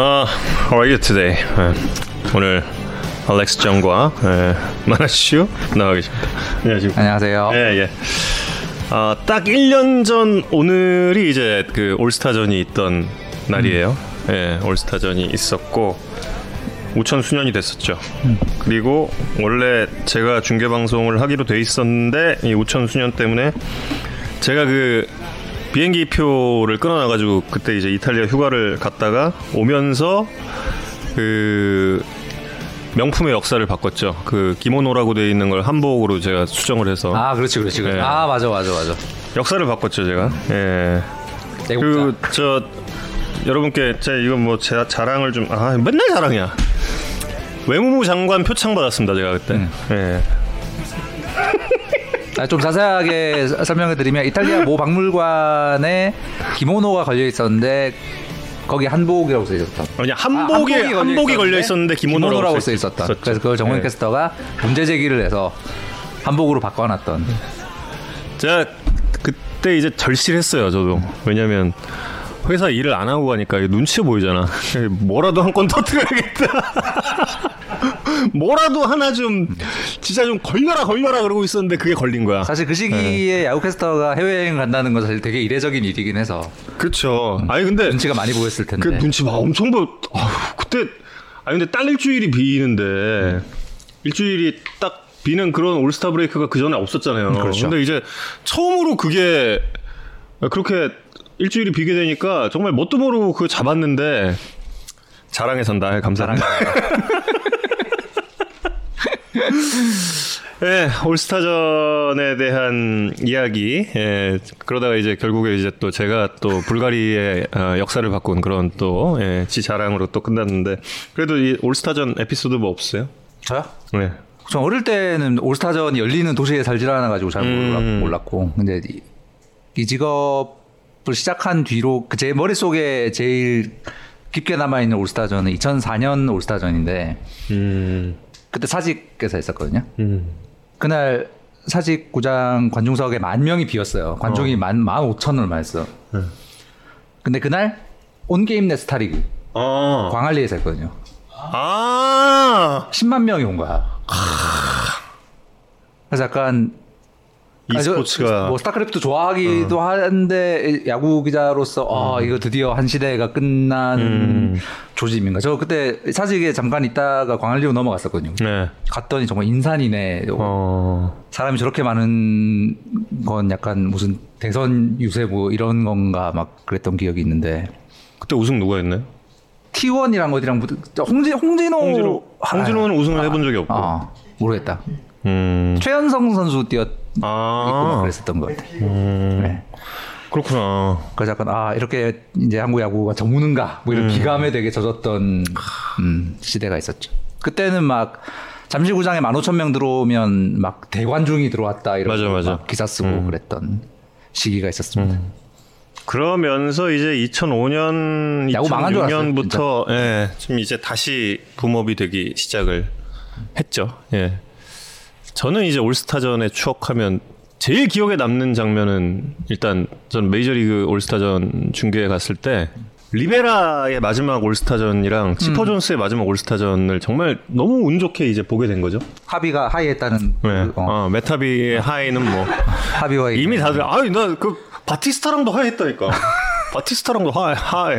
Uh, how are you today? 예, 오늘 알렉스 정과 예, 마나슈 나와 계십니다. 안녕하십니까. 안녕하세요. 예, 예. 아, 딱 1년 전 오늘이 이제 그 올스타전이 있던 날이에요. 예, 올스타전이 있었고 우천 수년이 됐었죠. 그리고 원래 제가 중계 방송을 하기로 돼 있었는데 이 우천 수년 때문에 제가 그 비행기 표를 끊어놔가지고 그때 이제 이탈리아 휴가를 갔다가 오면서 그 명품의 역사를 바꿨죠. 그 기모노라고 돼 있는 걸 한복으로 제가 수정을 해서 아, 그렇지, 그렇지. 그렇지. 네. 아, 맞아, 맞아, 맞아. 역사를 바꿨죠 제가. 예. 그리고 저 여러분께 제가 이건 뭐 제 자랑을 좀 아 맨날 자랑이야. 외무부 장관 표창 받았습니다 제가 그때. 음. 예. 아, 좀 자세하게 설명을 드리면 이탈리아 모 박물관에 기모노가 걸려 있었는데 거기 한복이라고 써 있었던. 그냥 아, 한복이 한복이 걸려 있었는데 기모노라고, 기모노라고 써 있었던. 있었죠. 그래서 그걸 정원 예. 캐스터가 문제 제기를 해서 한복으로 바꿔놨던. 제가 그때 이제 절실했어요 저도 왜냐면 회사 일을 안 하고 가니까 눈치 보이잖아 뭐라도 한 건 터뜨려야겠다 뭐라도 하나 좀 진짜 좀 걸려라 걸려라 그러고 있었는데 그게 걸린 거야 사실 그 시기에 야구 캐스터가 해외여행 간다는 건 사실 되게 이례적인 일이긴 해서 그렇죠 아니 근데 눈치가 많이 보였을 텐데. 그 눈치 막 엄청 보 아휴, 그때 아니 근데 딱 일주일이 비는데 일주일이 딱 비는 그런 올스타 브레이크가 그 전에 없었잖아요. 그렇죠. 근데 이제 처음으로 그게 그렇게 일주일이 비게 되니까 정말 뭣도 모르고 그거 잡았는데 자랑에 산다. 감사합니다. 예, 올스타전에 대한 이야기. 예, 그러다가 이제 결국에 이제 또 제가 또 불가리의 어, 역사를 바꾼 그런 또, 예, 지 자랑으로 또 끝났는데. 그래도 이 올스타전 에피소드 뭐 없어요? 저요? 네. 저 어릴 때는 올스타전이 열리는 도시에 살질 않아가지고 잘 몰랐, 음. 몰랐고 근데 이, 이 직업을 시작한 뒤로 그제 머릿속에 제일 깊게 남아있는 올스타전은 2004년 올스타전인데 음, 그때 사직에서 했었거든요. 음. 그날 사직 구장 관중석에 만 명이 비었어요. 관중이 만, 만 오천 얼마 했어. 네. 근데 그날 온게임넷 스타리그. 아, 광안리에서 했거든요. 아, 10만 명이 온 거야. 그래서 약간 e스포츠가. 뭐 스타크래프트 좋아하기도 하는데 야구 기자로서 아 이거 드디어 한 시대가 끝난 음. 조짐인가. 저 그때 사직에 잠깐 있다가 광안리로 넘어갔었거든요. 네. 갔더니 정말 인산이네. 어, 사람이 저렇게 많은 건 약간 무슨 대선 유세 뭐 이런 건가 막 그랬던 기억이 있는데 그때 우승 누가 했나요? T1이랑 어디랑 홍진 홍진호 홍진호, 홍진호는 우승을 해본 적이 없고. 아 모르겠다. 음, 최현성 선수 뛰었 아, 그랬었던 것 같아. 음, 네. 그렇구나. 그래서 약간 아 이렇게 이제 한국 야구가 저무는가 뭐 이런 비감에 되게 젖었던 음, 시대가 있었죠. 그때는 막 잠실구장에 15,000명 들어오면 막 대관중이 들어왔다 이런 맞아, 맞아. 막 기사 쓰고 그랬던 시기가 있었습니다. 그러면서 이제 2005년, 야구 망한 줄 알았어요, 2006년부터 예, 좀 이제 다시 붐업이 되기 시작을 했죠. 예. 저는 이제 올스타전의 추억하면 제일 기억에 남는 장면은 일단 전 메이저리그 올스타전 중계에 갔을 때 리베라의 마지막 올스타전이랑 치퍼 존스의 마지막 올스타전을 정말 너무 운 좋게 이제 보게 된 거죠. 하비가 hi했다는 네. 그, 어, 어, 맷 하비의 hi는 뭐 하비와 이미 다들 아니 나그 바티스타랑도 hi했다니까. 바티스타랑도 hi hi.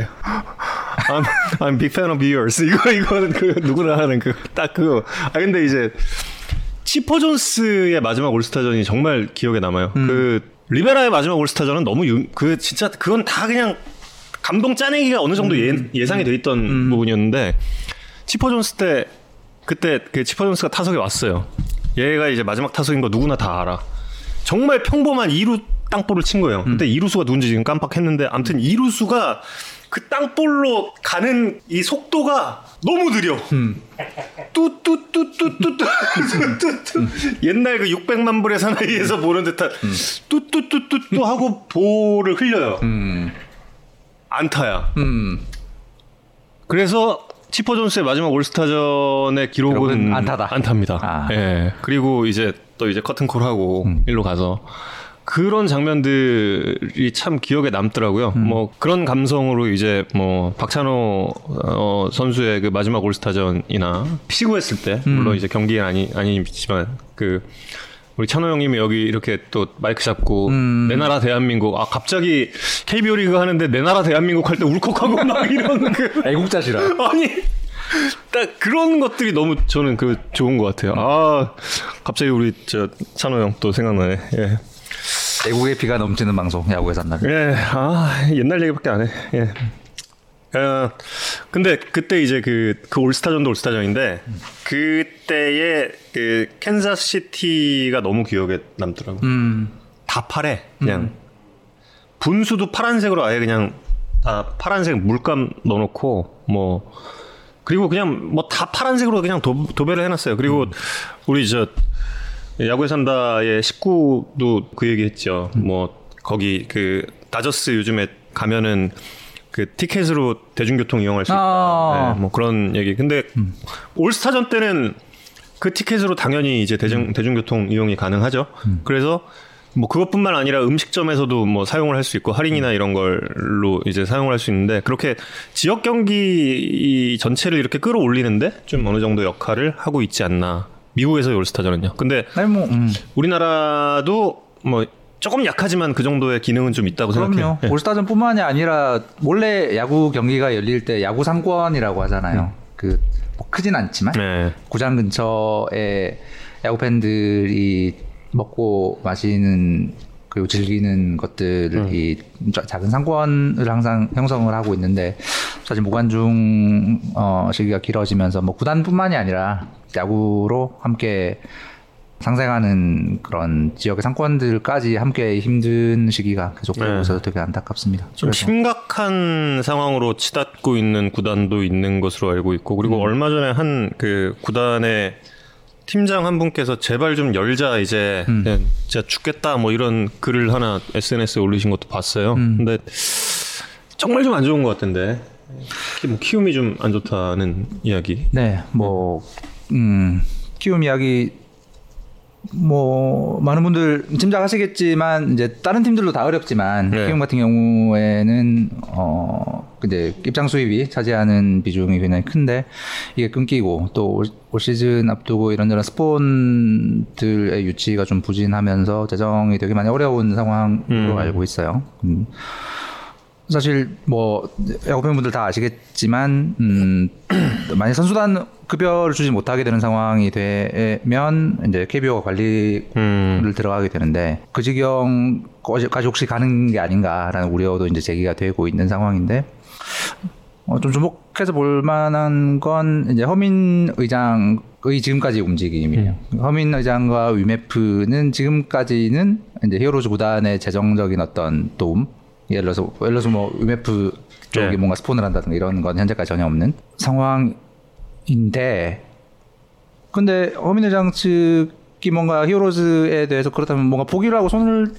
I'm I'm big fan of yours. 이거 이거는 그 누구나 하는 그 딱 그거. 아 근데 이제 치퍼 존스의 마지막 올스타전이 정말 기억에 남아요. 그 리베라의 마지막 올스타전은 너무 유, 그 진짜 그건 다 그냥 감동 짜내기가 어느 정도 예, 예상이 돼 있던 부분이었는데 치퍼 존스 때 그때 그 치퍼 존스가 타석에 왔어요. 얘가 이제 마지막 타석인 거 누구나 다 알아. 정말 평범한 2루 땅볼을 친 거예요. 그때 2루수가 누군지 지금 깜빡했는데 아무튼 2루수가 그 땅볼로 가는 이 속도가 너무 느려. 뚜뚜뚜뚜뚜뚜뚜뚜 옛날 그 600만 불의 사나이에서 보는 듯한 뚜뚜뚜뚜뚜 하고 볼을 흘려요. 음, 안타야. 음, 그래서 치퍼 존스의 마지막 올스타전의 기록은 기록은 안타다. 안타입니다. 아. 예. 그리고 이제 또 이제 커튼콜 하고 일로 가서 그런 장면들이 참 기억에 남더라고요. 음. 뭐 그런 감성으로 이제 뭐 박찬호 어, 선수의 그 마지막 올스타전이나 피구했을 때 음. 물론 이제 경기는 아니 아니지만 그 우리 찬호 형님이 여기 이렇게 또 마이크 잡고 음. 내 나라 대한민국 아 갑자기 KBO 리그 하는데 내 나라 대한민국 할 때 울컥하고 막 이런 그 애국자시라. 아니 딱 그런 것들이 너무 저는 그 좋은 것 같아요. 아 갑자기 우리 저 찬호 형 또 생각나네. 예. 애국의 피가 넘치는 방송 야구에서 한날. 예, 아 옛날 얘기밖에 안 해. 예. 어, 근데 그때 이제 그, 그 올스타전도 올스타전인데, 그때의 그 캔자스 시티가 너무 기억에 남더라고. 음. 다 파래, 그냥. 분수도 파란색으로 아예 그냥 다 파란색 물감 넣어놓고, 뭐, 그리고 그냥 뭐 다 파란색으로 그냥 도, 도배를 해놨어요. 그리고 우리 저, 야구에 산다의 식구도 그 얘기 했죠. 뭐, 거기 그, 다저스 요즘에 가면은 그 티켓으로 대중교통 이용할 수 있다. 아. 네, 뭐 그런 얘기. 근데 올스타전 때는 그 티켓으로 당연히 이제 대중, 대중교통 이용이 가능하죠. 그래서 뭐 그것뿐만 아니라 음식점에서도 뭐 사용을 할 수 있고 할인이나 이런 걸로 이제 사용을 할 수 있는데 그렇게 지역 경기 전체를 이렇게 끌어올리는데 좀 어느 정도 역할을 하고 있지 않나. 미국에서의 올스타전은요. 근데 아니 뭐 음. 우리나라도 뭐 조금 약하지만 그 정도의 기능은 좀 있다고 그럼요. 생각해요. 예. 올스타전뿐만이 아니라 원래 야구 경기가 열릴 때 야구 상권이라고 하잖아요. 그뭐 크진 않지만 네. 구장 근처에 야구 팬들이 먹고 마시는 그리고 즐기는 것들이 자- 작은 상권을 항상 형성을 하고 있는데 사실 무관중 어, 시기가 길어지면서 뭐 구단뿐만이 아니라 야구로 함께 상생하는 그런 지역의 상권들까지 함께 힘든 시기가 계속되고 네. 있어서 되게 안타깝습니다. 좀 그래서 심각한 상황으로 치닫고 있는 구단도 있는 것으로 알고 있고 그리고 음. 얼마 전에 한 그 구단의 팀장 한 분께서 제발 좀 열자 이제 음. 그냥 진짜 죽겠다 뭐 이런 글을 하나 SNS에 올리신 것도 봤어요. 음. 근데 정말 좀 안 좋은 것 같은데 뭐 키움이 좀 안 좋다는 이야기. 네, 뭐, 음, 키움 이야기, 뭐, 많은 분들 짐작하시겠지만, 이제 다른 팀들도 다 어렵지만, 네. 키움 같은 경우에는, 어, 이제 입장 수입이 차지하는 비중이 굉장히 큰데, 이게 끊기고, 또 올, 올 시즌 앞두고 이런저런 스폰들의 유치가 좀 부진하면서 재정이 되게 많이 어려운 상황으로 음. 알고 있어요. 음. 사실 뭐 야구 팬 분들 다 아시겠지만 음 만약 선수단 급여를 주지 못하게 되는 상황이 되면 이제 KBO가 관리를 음. 들어가게 되는데 그 지경까지 혹시 가는 게 아닌가라는 우려도 이제 제기가 되고 있는 상황인데 어, 좀 주목해서 볼 만한 건 이제 허민 의장의 지금까지 움직임이에요. 허민 의장과 위메프는 지금까지는 이제 히어로즈 구단의 재정적인 어떤 도움, 예를 들어서 예를 들어서 뭐 위메프 쪽이 네. 뭔가 스폰을 한다든가 이런 건 현재까지 전혀 없는 상황인데, 근데 허민 의장 측이 뭔가 히어로즈에 대해서 그렇다면 뭔가 포기를 하고 손을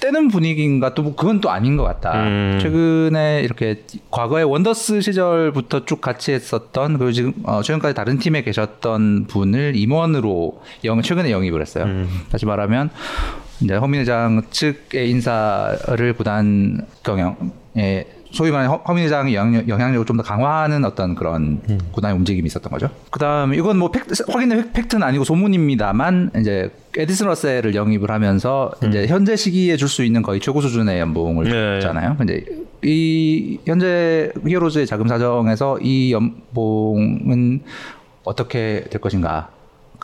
떼는 분위기인가 또 뭐 그건 또 아닌 것 같다. 음. 최근에 이렇게 과거에 원더스 시절부터 쭉 같이 했었던 그리고 지금 어, 최근까지 다른 팀에 계셨던 분을 임원으로 영 최근에 영입을 했어요. 음. 다시 말하면 이제 허민 회장 측의 인사를 구단 경영에 소위 말하는 허- 허민 회장의 영향, 영향력을 좀 더 강화하는 어떤 그런 구단의 움직임이 있었던 거죠. 그다음 이건 뭐 팩트, 확인된 팩- 팩트는 아니고 소문입니다만 이제 애디슨 러셀을 영입을 하면서 이제 현재 시기에 줄 수 있는 거의 최고 수준의 연봉을 네. 줬잖아요. 이제 이 현재 히어로즈의 자금 사정에서 이 연봉은 어떻게 될 것인가가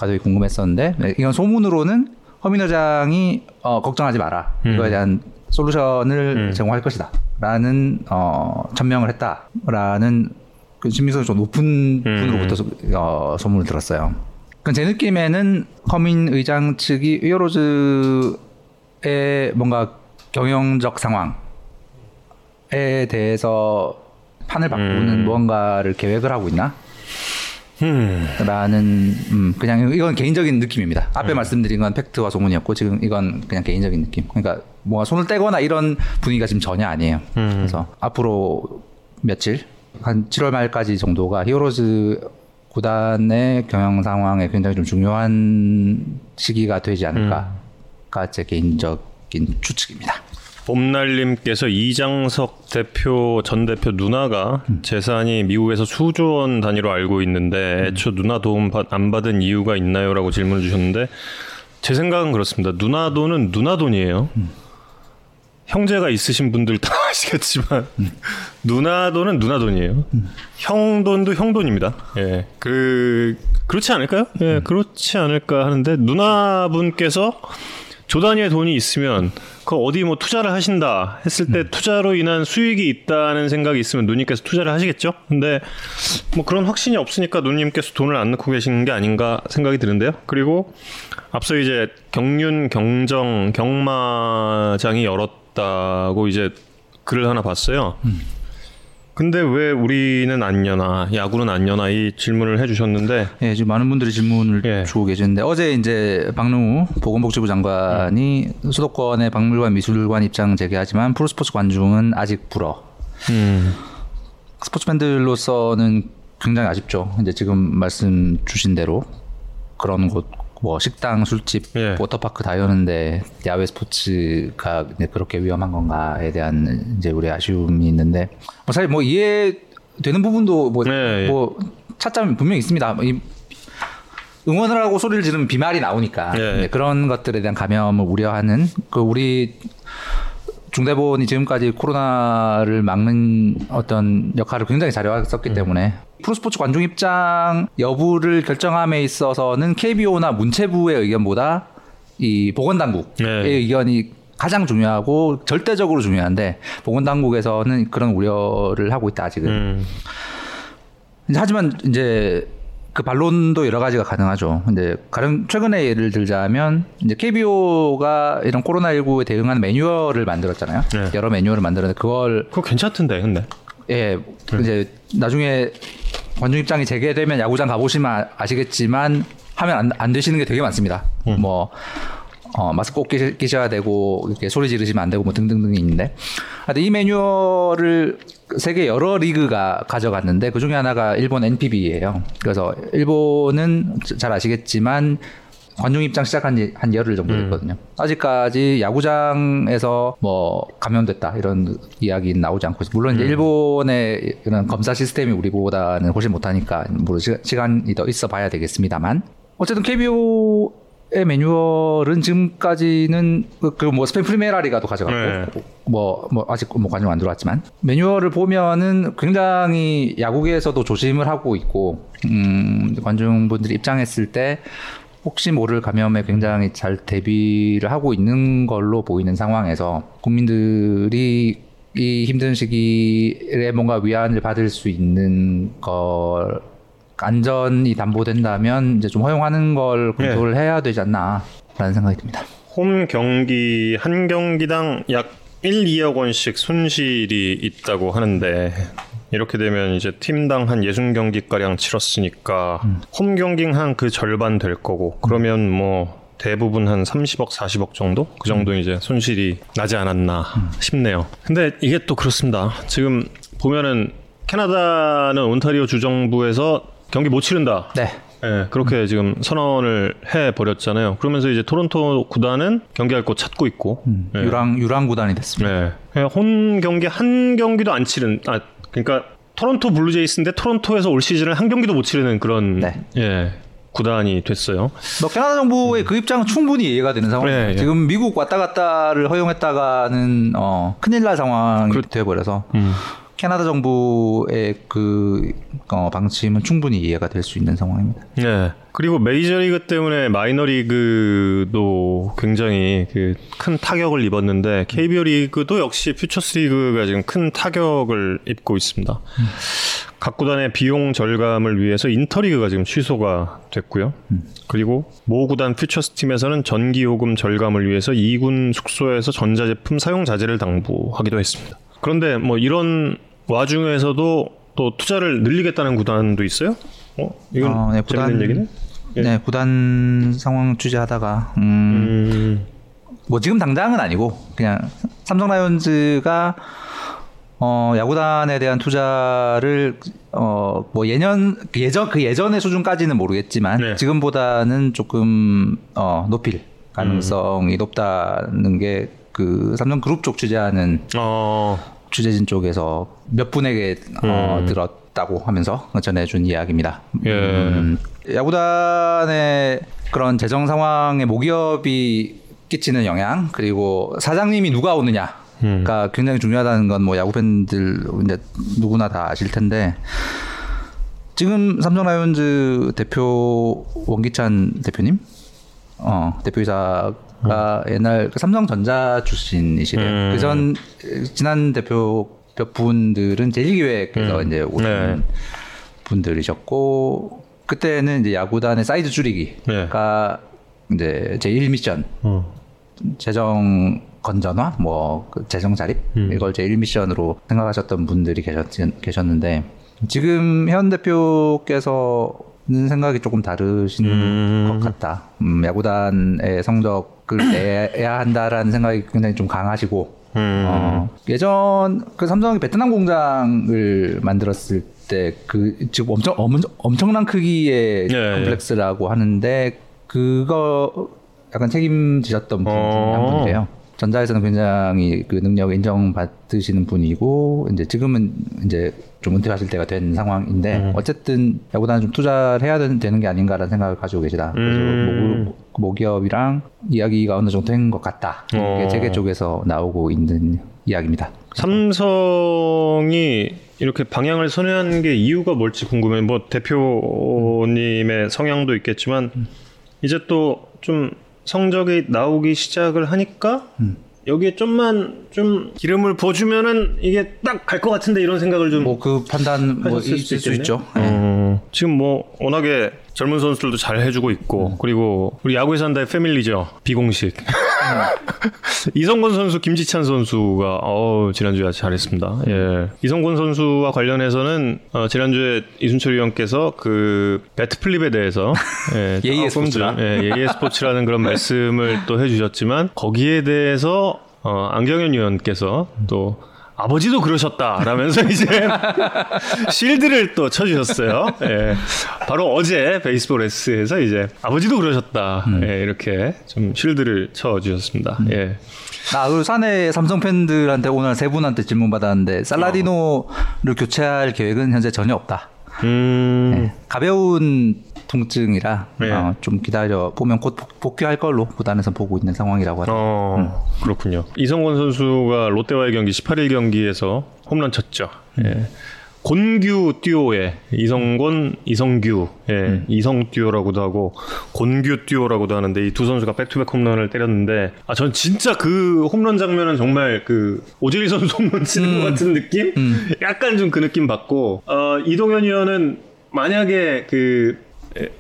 되게 궁금했었는데 네, 이건 소문으로는 허민 회장이 어, 걱정하지 마라. 이거에 대한 솔루션을 제공할 것이다 라는 어, 천명을 했다 라는 그 신빙성이 좀 높은 분으로부터 소, 어, 소문을 들었어요. 그제 느낌에는 허민 의장 측이 히어로즈의 뭔가 경영적 상황에 대해서 판을 바꾸는 무언가를 계획을 하고 있나? 음. 라는 음, 그냥 이건 개인적인 느낌입니다. 앞에 말씀드린 건 팩트와 소문이었고 지금 이건 그냥 개인적인 느낌. 그러니까 뭔가 손을 떼거나 이런 분위기가 지금 전혀 아니에요. 그래서 앞으로 며칠 한 7월 말까지 정도가 히어로즈 구단의 경영 상황에 굉장히 좀 중요한 시기가 되지 않을까. 않을까 제 개인적인 추측입니다. 봄날님께서 이장석 대표 전 대표 누나가 음. 재산이 미국에서 수조 원 단위로 알고 있는데 애초 누나 도움 안 받은 이유가 있나요?라고 질문을 주셨는데 제 생각은 그렇습니다. 누나 돈은 누나 돈이에요. 음. 형제가 있으신 분들 다 아시겠지만 음. 누나 돈은 누나 돈이에요. 음. 형 돈도 형 돈입니다. 예, 그 그렇지 않을까요? 예, 음. 그렇지 않을까 하는데 누나 분께서 조 단위의 돈이 있으면 그 어디 뭐 투자를 하신다 했을 때 음. 투자로 인한 수익이 있다는 생각이 있으면 누님께서 투자를 하시겠죠. 근데 뭐 그런 확신이 없으니까 누님께서 돈을 안 넣고 계시는 게 아닌가 생각이 드는데요. 그리고 앞서 이제 경륜 경정 경마장이 열었다고 이제 글을 하나 봤어요. 음. 근데 왜 우리는 안 여나 야구는 안 여나 이 질문을 해주셨는데 예 지금 많은 분들이 질문을 예. 주고 계시는데 어제 이제 박능우 보건복지부 장관이 음. 수도권의 박물관 미술관 입장 재개하지만 프로스포츠 관중은 아직 불어 음. 스포츠 팬들로서는 굉장히 아쉽죠 이제 지금 말씀 주신 대로 그런 곳 뭐 식당, 술집, 예. 워터파크 다 여는데 야외 스포츠가 그렇게 위험한 건가에 대한 이제 우리 아쉬움이 있는데 뭐 사실 뭐 이해되는 부분도 뭐, 예, 예. 뭐 차점이 분명히 있습니다. 이 응원을 하고 소리를 지르면 비말이 나오니까 예, 예. 그런 것들에 대한 감염을 우려하는 그 우리 중대본이 지금까지 코로나를 막는 어떤 역할을 굉장히 잘해왔었기 음. 때문에 프로스포츠 관중 입장 여부를 결정함에 있어서는 KBO나 문체부의 의견보다 이 보건당국의 네. 의견이 가장 중요하고 절대적으로 중요한데 보건당국에서는 그런 우려를 하고 있다 아직은. 음. 하지만 이제 그 반론도 여러 가지가 가능하죠. 근데 가령 최근에 예를 들자면 이제 KBO가 이런 코로나 19에 대응하는 매뉴얼을 만들었잖아요. 네. 여러 매뉴얼을 만들었는데 그걸 그거 괜찮던데 근데. 예, 네. 이제 나중에 관중 입장이 재개되면 야구장 가보시면 아, 아시겠지만 하면 안, 안 되시는 게 되게 많습니다. 음. 뭐 어, 마스크 꼭 끼셔야 되고 이렇게 소리 지르시면 안 되고 뭐 등등등이 있는데 하여튼 이 매뉴얼을 세계 여러 리그가 가져갔는데 그 중에 하나가 일본 NPB예요. 그래서 일본은 잘 아시겠지만 관중 입장 시작한 지 한 열흘 정도 음. 됐거든요. 음. 아직까지 야구장에서 뭐 감염됐다 이런 이야기 나오지 않고 있어요. 물론 이제 음. 일본의 그런 검사 시스템이 우리보다는 훨씬 못하니까 뭐 시간이 더 있어 봐야 되겠습니다만 어쨌든 KBO 의 매뉴얼은 지금까지는 그뭐 스페인 프리메라리가도 가져갔고 네. 뭐, 뭐 아직 뭐 관심 안 들어왔지만 매뉴얼을 보면은 굉장히 야구계에서도 조심을 하고 있고 음 관중분들이 입장했을 때 혹시 모를 감염에 굉장히 잘 대비를 하고 있는 걸로 보이는 상황에서 국민들이 이 힘든 시기에 뭔가 위안을 받을 수 있는 걸 안전이 담보된다면 이제 좀 허용하는 걸 검토를 네. 해야 되지 않나라는 생각이 듭니다. 홈 경기 한 경기당 약 1, 2억 원씩 손실이 있다고 하는데 이렇게 되면 이제 팀당 한 60경기가량 치렀으니까 음. 홈 경기는 한 그 절반 될 거고 그러면 뭐 대부분 한 30억, 40억 정도? 그 정도 음. 이제 손실이 나지 않았나 음. 싶네요. 근데 이게 또 그렇습니다. 지금 보면은 캐나다는 온타리오 주정부에서 경기 못 치른다. 네. 네, 그렇게 음. 지금 선언을 해 버렸잖아요. 그러면서 이제 토론토 구단은 경기할 곳 찾고 있고 음, 네. 유랑 유랑 구단이 됐습니다. 네, 홈 경기 한 경기도 안 치른. 아 그러니까 토론토 블루제이스인데 토론토에서 올 시즌을 한 경기도 못 치르는 그런 네. 예. 구단이 됐어요. 뭐 캐나다 정부의 음. 그 입장은 충분히 이해가 되는 상황이에요. 네, 예. 지금 미국 왔다 갔다를 허용했다가는 어, 큰일 날 상황이 그, 돼버려서 음. 캐나다 정부의 그 어, 방침은 충분히 이해가 될 수 있는 상황입니다. 네. 그리고 메이저리그 때문에 마이너리그도 굉장히 그 큰 타격을 입었는데 KBO 리그도 역시 퓨처스 리그가 지금 큰 타격을 입고 있습니다. 음. 각 구단의 비용 절감을 위해서 interleague가 지금 취소가 됐고요. 음. 그리고 모 구단 퓨처스 팀에서는 전기 요금 절감을 위해서 2군 숙소에서 전자제품 사용 자제를 당부하기도 했습니다. 그런데 뭐 이런 와중에서도 또 투자를 늘리겠다는 구단도 있어요? 어? 이건 어, 네, 구단 얘기네. 예. 네, 구단 상황 취재하다가 음, 음. 뭐 지금 당장은 아니고 그냥 삼성 라이온즈가 어, 야구단에 대한 투자를 어, 뭐 예년 예전 그 예전의 수준까지는 모르겠지만 네. 지금보다는 조금 어, 높일 가능성이 높다는 게 그 삼성 그룹 쪽 취재하는 어. 취재진 쪽에서 몇 분에게 어, 들었다고 하면서 전해준 이야기입니다. 예. 음, 야구단의 그런 재정 상황에 모기업이 끼치는 영향 그리고 사장님이 누가 오느냐가 굉장히 중요하다는 건 뭐 야구 팬들 이제 누구나 다 아실 텐데 지금 삼성 라이온즈 대표 원기찬 대표님 어 대표이사 가 옛날 그 삼성전자 출신이시래요. 음. 그전 지난 대표 몇 분들은 제1기획에서 이제 오신 네. 분들이셨고 그때는 이제 야구단의 사이즈 줄이기가 이제 제1 미션 어. 재정 건전화, 뭐그 재정 자립 이걸 제일 미션으로 생각하셨던 분들이 계셨, 계셨는데 지금 현 대표께서는 생각이 조금 다르신 음. 것 같다. 음, 야구단의 성적 을 내야 한다라는 생각이 굉장히 좀 강하시고 음. 어, 예전 그 삼성이 베트남 공장을 만들었을 때 그 지금 엄청 엄, 엄청난 크기의 예, 컴플렉스라고 하는데 그거 약간 책임지셨던 분 중에 한 어. 분이에요. 전자에서는 굉장히 그 능력 인정받으시는 분이고 이제 지금은 이제 좀 은퇴하실 때가 된 상황인데 음. 어쨌든 야구단은 좀 투자를 해야 되는, 게 아닌가라는 생각을 가지고 계시다. 그래서 음. 모, 모기업이랑 이야기가 어느 정도 된 것 같다. 이게 어. 재계 쪽에서 나오고 있는 이야기입니다. 삼성이 이렇게 방향을 선회한 게 이유가 뭘지 궁금해. 뭐 대표님의 성향도 있겠지만 이제 또 좀 성적이 나오기 시작을 하니까 여기에 좀만 좀 기름을 부어주면은 이게 딱 갈 것 같은데 이런 생각을 좀 뭐 그 판단 뭐 있을 수 있겠네? 있죠. 어, 지금 뭐 워낙에 젊은 선수들도 잘 해주고 있고 그리고 우리 야구에 산다의 패밀리죠. 비공식. 이성곤 선수 김지찬 선수가 어 지난주에 아주 잘했습니다. 예. 이성곤 선수와 관련해서는 어, 지난주에 이순철 위원께서 그 bat flip에 대해서 예, 예의의 조금 스포츠라. 좀, 예, 예의 스포츠라는 그런 말씀을 또 해주셨지만 거기에 대해서 어, 안경현 위원께서 또 아버지도 그러셨다라면서 이제 실드를 또 쳐주셨어요. 예. 바로 어제 베이스볼 S에서 이제 아버지도 그러셨다. 예, 이렇게 좀 실드를 쳐주셨습니다. 예. 나그 사내 삼성 팬들한테 오늘 세 분한테 질문 받았는데 살라디노를 교체할 계획은 현재 전혀 없다. 음, 네. 가벼운 통증이라 네. 어, 좀 기다려 보면 곧 복- 복귀할 걸로 구단에서 보고 있는 상황이라고 하더라고요. 어, 그렇군요. 이성곤 선수가 롯데와의 경기 18일 경기에서 홈런 쳤죠. 예. 곤규 듀오의 이성곤, 이성규, 예, 이성 듀오라고도 하고 곤규 듀오라고도 하는데 이 두 선수가 back-to-back 홈런을 때렸는데 아 전 진짜 그 홈런 장면은 정말 그 오재일 선수 홈런 치는 것 같은 느낌? 약간 좀 그 느낌 받고 어, 이동현 위원은 만약에 그 에,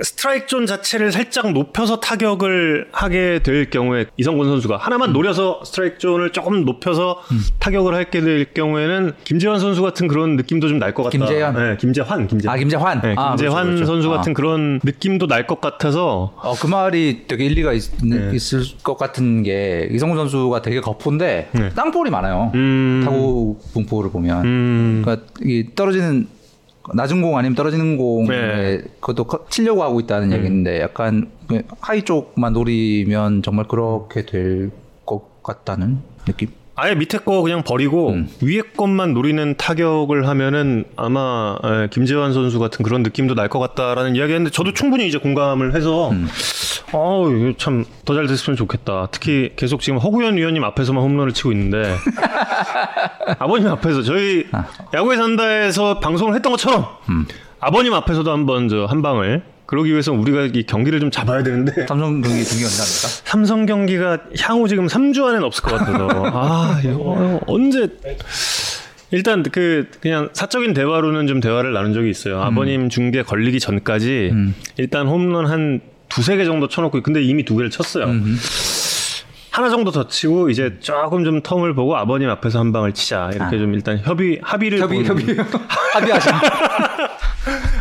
스트라이크 존 자체를 살짝 높여서 타격을 하게 될 경우에 이성곤 선수가 음. 하나만 노려서 스트라이크 존을 조금 높여서 타격을 하게 될 경우에는 김재환 선수 같은 그런 느낌도 좀 날 것 같다. 김재환? 네, 김재환, 김재환. 아 김재환. 네, 아, 김재환 그렇죠, 그렇죠. 선수 같은 아. 그런 느낌도 날 것 같아서 어, 그 말이 되게 일리가 있, 네. 을것 같은 게 이성곤 선수가 되게 거포인데 네. 땅볼이 많아요. 음, 타구 분포를 보면 음, 그러니까 이 떨어지는 낮은 공 아니면 떨어지는 공에 네. 그것도 커- 치려고 하고 있다는 얘기인데 약간 그 high 쪽만 노리면 정말 그렇게 될 것 같다는 느낌. 아예 밑에 거 그냥 버리고 음. 위에 것만 노리는 타격을 하면은 아마 에, 김재환 선수 같은 그런 느낌도 날 것 같다라는 이야기했는데 저도 충분히 이제 공감을 해서 음. 어우 참더 잘 됐으면 좋겠다. 특히 계속 지금 허구현 위원님 앞에서만 홈런을 치고 있는데 아버님 앞에서 저희 야구에 산다에서 방송을 했던 것처럼 음. 아버님 앞에서도 한번 저 한 방을 그러기 위해서 우리가 이 경기를 좀 잡아야 되는데 삼성 경기 중계 언제 합니까? 삼성 경기가 향후 지금 3주 안에는 없을 것 같아서 아 이거 언제 일단 그 그냥 사적인 대화로는 좀 대화를 나눈 적이 있어요. 아버님 중계 걸리기 전까지 일단 홈런 한 두세 개 정도 쳐놓고 근데 이미 두 개를 쳤어요. 하나 정도 더 치고 이제 조금 좀 텀을 보고 아버님 앞에서 한 방을 치자. 이렇게 좀 일단 협의 합의를 협의 본- 협의. 합의하신.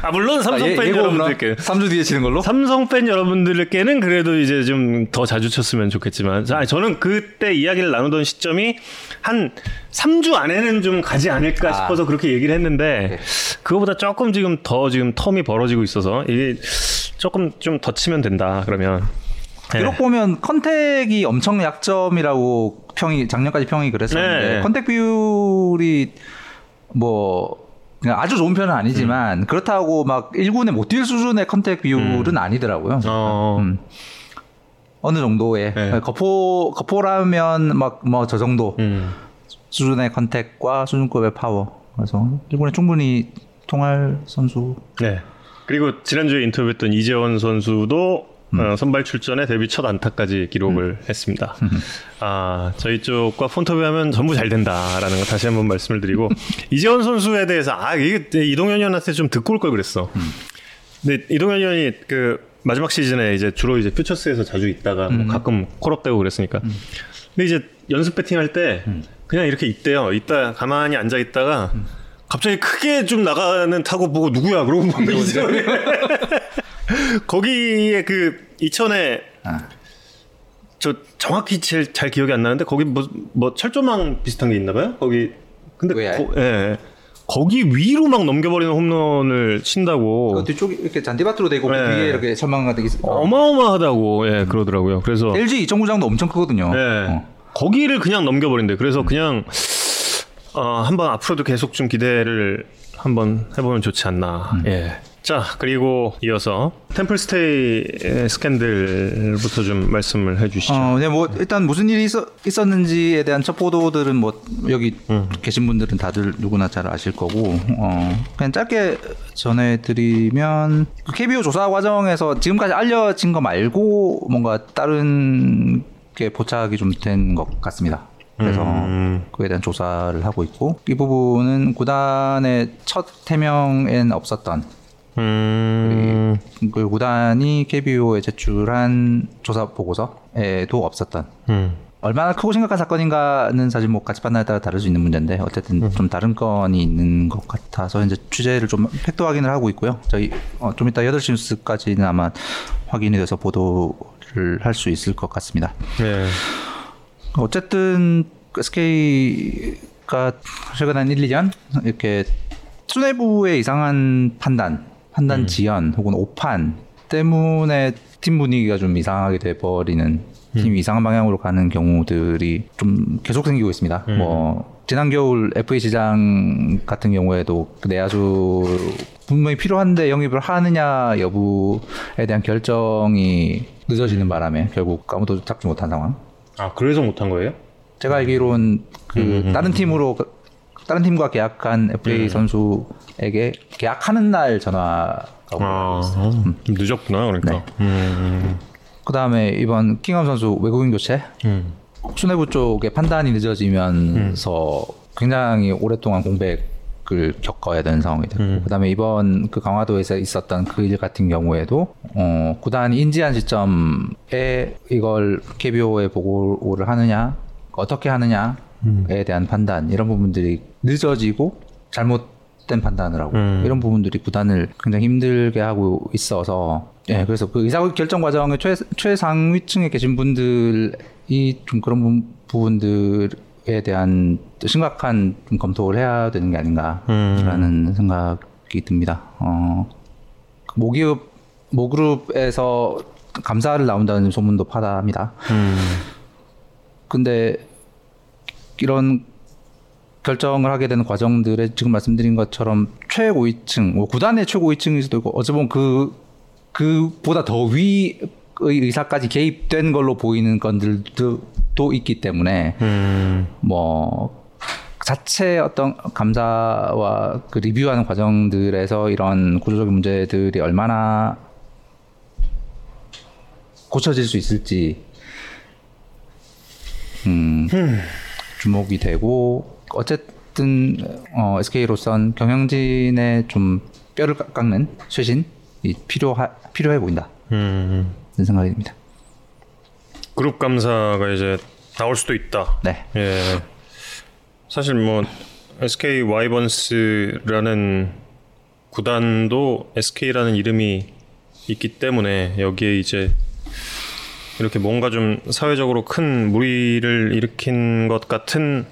아 물론 삼성 팬 여러분들께 3주 뒤에 치는 걸로? 삼성 팬 여러분들께는 그래도 이제 좀 더 자주 쳤으면 좋겠지만 자, 저는 그때 이야기를 나누던 시점이 한 3주 안에는 좀 가지 않을까 아. 싶어서 그렇게 얘기를 했는데 그거보다 조금 지금 더 지금 텀이 벌어지고 있어서 이게 조금 좀 더 치면 된다 그러면 네. 기록 보면 contact이 엄청 약점이라고 평이 작년까지 평이 그랬었는데 네. contact 비율이 뭐 아주 좋은 편은 아니지만 음. 그렇다고 막 1군에 못 뛸 수준의 contact 비율은 아니더라고요. 어. 음. 어느 정도의 네. 거포 거포라면 막 뭐 저 정도 음. 수준의 contact과 수준급의 파워. 그래서 1군에 충분히 통할 선수. 네. 그리고 지난주에 인터뷰했던 이재원 선수도 어, 선발 출전에 데뷔 첫 안타까지 기록을 했습니다. 아, 저희 쪽과 폰터뷰하면 전부 잘 된다라는 거 다시 한번 말씀을 드리고 이재원 선수에 대해서 아 이게 이동현 의원한테 좀 듣고 올 걸 그랬어. 근데 이동현 의원이 그 마지막 시즌에 이제 주로 이제 퓨처스에서 자주 있다가 뭐 가끔 콜업되고 그랬으니까. 근데 이제 연습 배팅 할때 그냥 이렇게 있대요. 있다 가만히 앉아 있다가 갑자기 크게 좀 나가는 타고 보고 누구야? 그러고 막 이재원이 거기에 그 이천에 아. 저 정확히 제일 잘 기억이 안 나는데 거기 뭐, 뭐 철조망 비슷한 게 있나 봐요? 거기 근데 왜? 거, 예. 거기 위로 막 넘겨버리는 홈런을 친다고 그 뒤쪽이 이렇게 잔디밭으로 되고 네. 위에 이렇게 천막 같은 게 있어. 어마어마하다고 예 그러더라고요. 그래서 LG 이정구장도 엄청 크거든요. 예. 어. 거기를 그냥 넘겨버린대. 그래서 그냥 어, 한번 앞으로도 계속 좀 기대를 한번 해보면 좋지 않나. 음. 예. 자 그리고 이어서 템플스테이 스캔들부터 좀 말씀을 해주시죠. 어, 네, 뭐 일단 무슨 일이 있었, 있었는지에 대한 첫 보도들은 뭐 여기 음. 계신 분들은 다들 누구나 잘 아실 거고, 어, 그냥 짧게 전해드리면 그 KBO 조사 과정에서 지금까지 알려진 거 말고 뭔가 다른 게 포착이 좀 된 것 같습니다. 그래서 음. 그에 대한 조사를 하고 있고 이 부분은 구단의 첫 해명엔 없었던 음, 그 구단이 KBO에 제출한 조사 보고서에도 없었던 음, 얼마나 크고 심각한 사건인가는 사실 뭐 같이 판단에 따라 다를 수 있는 문제인데 어쨌든 좀 다른 건이 있는 것 같아서 이제 취재를 좀 팩트 확인을 하고 있고요. 저희 어, 좀 이따 8시 뉴스까지는 아마 확인이 돼서 보도를 할 수 있을 것 같습니다. 예. 어쨌든 SK가 최근 한 1, 2년 이렇게 수뇌부의 이상한 판단, 판단 지연 혹은 오판 때문에 팀 분위기가 좀 이상하게 돼버리는 팀이 이상한 방향으로 가는 경우들이 좀 계속 생기고 있습니다. 뭐 지난 겨울 FA 시장 같은 경우에도 그 내야수 분명히 필요한데 영입을 하느냐 여부에 대한 결정이 늦어지는 바람에 결국 아무도 잡지 못한 상황. 아 그래서 못한 거예요? 제가 알기로는 그 다른 팀으로 그- 다른 팀과 계약한 FA 선수에게 계약하는 날 전화가 아 늦었구나 그러니까. 음, 그 다음에 이번 킹엄 선수 외국인 교체? 음, 수뇌부 쪽의 판단이 늦어지면서 굉장히 오랫동안 공백을 겪어야 되는 상황이 됐고 그 다음에 이번 그 강화도에서 있었던 그 일 같은 경우에도 어, 구단이 인지한 시점에 이걸 KBO에 보고를 하느냐 어떻게 하느냐 에 대한 판단 이런 부분들이 늦어지고 잘못된 판단을 하고 음. 이런 부분들이 구단을 굉장히 힘들게 하고 있어서 예 그래서 그 의사 결정 과정에 최, 최상위층에 계신 분들이 좀 그런 부- 부분들에 대한 심각한 좀 검토를 해야 되는 게 아닌가라는 생각이 듭니다. 어, 그 모기업 모그룹에서 감사를 나온다는 소문도 파다합니다. 음, 근데 이런 결정을 하게 되는 과정들에 지금 말씀드린 것처럼 최고위층, 뭐 구단의 최고위층일 수도 있고 어찌 보면 그 그보다 더 위의 의사까지 개입된 걸로 보이는 건들도 또 있기 때문에 음, 뭐 자체 어떤 감사와 그 리뷰하는 과정들에서 이런 구조적인 문제들이 얼마나 고쳐질 수 있을지. 음, 주목이 되고 어쨌든 어, SK로선 경영진의 좀 뼈를 깎- 깎는 쇄신이 필요하 필요해 보인다 음. 생각이 듭니다. 그룹 감사가 이제 나올 수도 있다. 네. 예. 사실 뭐 SK 와이번스라는 구단도 SK라는 이름이 있기 때문에 여기에 이제 이렇게 뭔가 좀 사회적으로 큰 무리를 일으킨 것 같은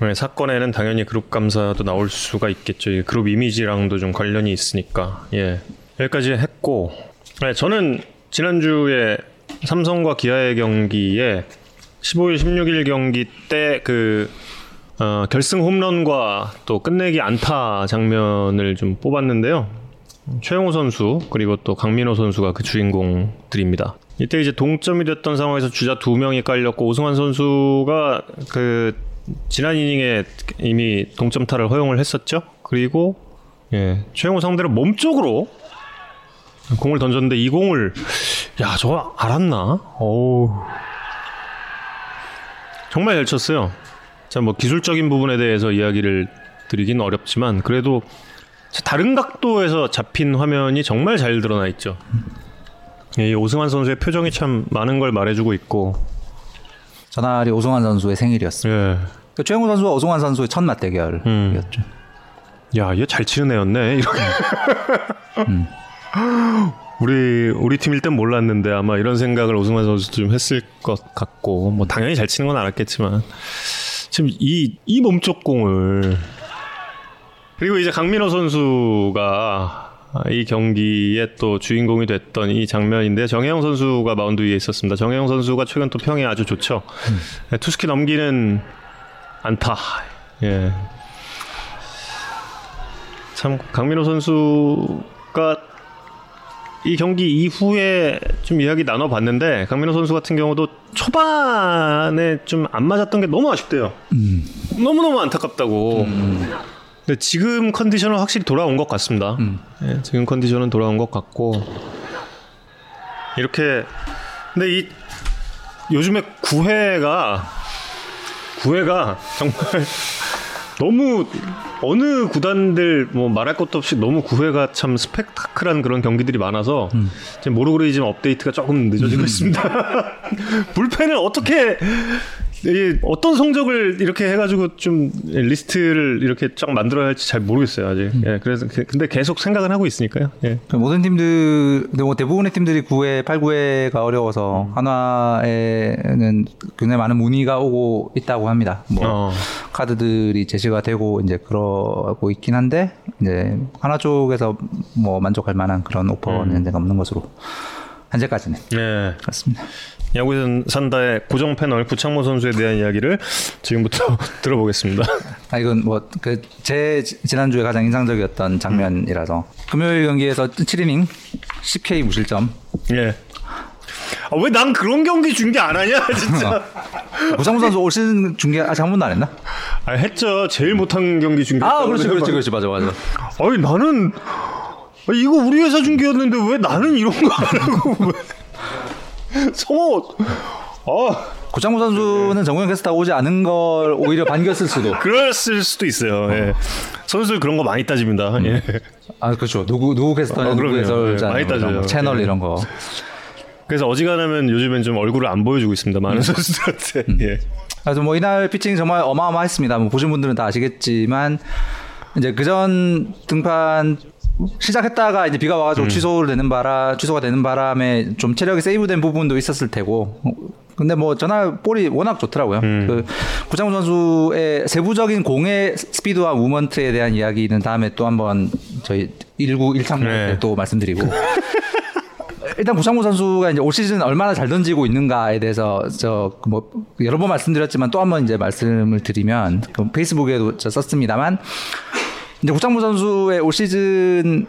네, 사건에는 당연히 그룹 감사도 나올 수가 있겠죠. 이 그룹 이미지랑도 좀 관련이 있으니까. 예. 여기까지 했고, 네, 저는 지난주에 삼성과 기아의 경기에 15일, 16일 경기 때그 어, 결승 홈런과 또 끝내기 안타 장면을 좀 뽑았는데요. 최영호 선수 그리고 또 강민호 선수가 그 주인공들입니다. 이때 이제 동점이 됐던 상황에서 주자 두 명이 깔렸고 오승환 선수가 그 지난 이닝에 이미 동점타를 허용을 했었죠. 그리고 예, 최영호 상대로 몸쪽으로 공을 던졌는데 이 공을 야 저거 알았나? 어우 정말 잘 쳤어요. 자 뭐 기술적인 부분에 대해서 이야기를 드리긴 어렵지만 그래도 다른 각도에서 잡힌 화면이 정말 잘 드러나 있죠. 예, 이 오승환 선수의 표정이 참 많은 걸 말해주고 있고. 전날이 오승환 선수의 생일이었어요. 예. 그 최영호 선수와 오승환 선수의 첫 맞대결이었죠. 음. 야, 얘 잘 치는 애였네. 이렇게. 음. 우리 우리 팀일 땐 몰랐는데 아마 이런 생각을 오승환 선수 좀 했을 것 같고 뭐 당연히 잘 치는 건 알았겠지만 지금 이 이 몸쪽 공을 그리고 이제 강민호 선수가 이 경기에 또 주인공이 됐던 이 장면인데 정혜영 선수가 마운드 위에 있었습니다. 정혜영 선수가 최근 또 평이 아주 좋죠. 음. 투스키 넘기는 안타. 예. 참 강민호 선수가 이 경기 이후에 좀 이야기 나눠봤는데 강민호 선수 같은 경우도 초반에 좀 안 맞았던 게 너무 아쉽대요. 음. 너무 너무 안타깝다고. 음. 근데 지금 컨디션은 확실히 돌아온 것 같습니다. 음. 네, 지금 컨디션은 돌아온 것 같고 이렇게 근데 이 요즘에 구회가 구회가 정말 너무 어느 구단들 뭐 말할 것도 없이 너무 구회가 참 스펙타클한 그런 경기들이 많아서 음. 지금 모르그리즘 업데이트가 조금 늦어지고 음. 있습니다. 불펜을 어떻게 어떤 성적을 이렇게 해가지고 좀 리스트를 이렇게 쫙 만들어야 할지 잘 모르겠어요 아직. 음. 예, 그래서 그, 근데 계속 생각은 하고 있으니까요. 예. 그 모든 팀들, 뭐 대부분의 팀들이 9회, 8, 9회가 어려워서 음. 한화에는 굉장히 많은 문의가 오고 있다고 합니다. 뭐 어. 카드들이 제시가 되고 이제 그러고 있긴 한데 이제 하나 쪽에서 뭐 만족할 만한 그런 오퍼는 음. 없는 것으로 현재까지는. 네. 그렇습니다. 야구에서 산다의 고정 패널 구창모 선수에 대한 이야기를 지금부터 들어보겠습니다. 아 이건 뭐 그 제 지난주에 가장 인상적이었던 장면이라서 금요일 경기에서 7이닝 10K 무실점. 예. 아, 왜 난 그런 경기 중계 안 하냐 진짜. 구창모 선수 올 시즌 중계 아직 한 번도 안 했나? 아 했죠. 제일 못한 경기 중계. 아 그렇지 그렇지 그렇지 맞아 맞아. 아니 나는 이거 우리 회사 중계였는데 왜 나는 이런 거 안 하고 성호 어. 고창모 선수는 정우영 캐스터 오지 않은 걸 오히려 반겼을 수도. 그랬을 수도 있어요. 어. 예. 선수 그런 거 많이 따집니다. 음. 예. 아 그렇죠. 누구 누구 캐스터냐 어, 누구 해설자 예, 많이 따져요. 뭐 채널 예. 이런 거. 그래서 어지간하면 요즘엔 좀 얼굴을 안 보여주고 있습니다. 많은 음. 선수들한테. 음. 예. 그래서 뭐 이날 피칭 정말 어마어마했습니다. 뭐 보신 분들은 다 아시겠지만 이제 그전 등판 시작했다가 이제 비가 와가지고 음. 취소를 되는 바람, 취소가 되는 바람에 좀 체력이 세이브된 부분도 있었을 테고. 근데 뭐 전날 볼이 워낙 좋더라고요. 음. 그 구창모 선수의 세부적인 공의 스피드와 무먼트에 대한 이야기는 다음에 또 한번 저희 1구 1창 네. 또 말씀드리고. 일단 구창모 선수가 이제 올 시즌 얼마나 잘 던지고 있는가에 대해서 저 뭐 여러 번 말씀드렸지만 또 한 번 이제 말씀을 드리면 그 페이스북에도 썼습니다만 이제 구창모 선수의 올 시즌을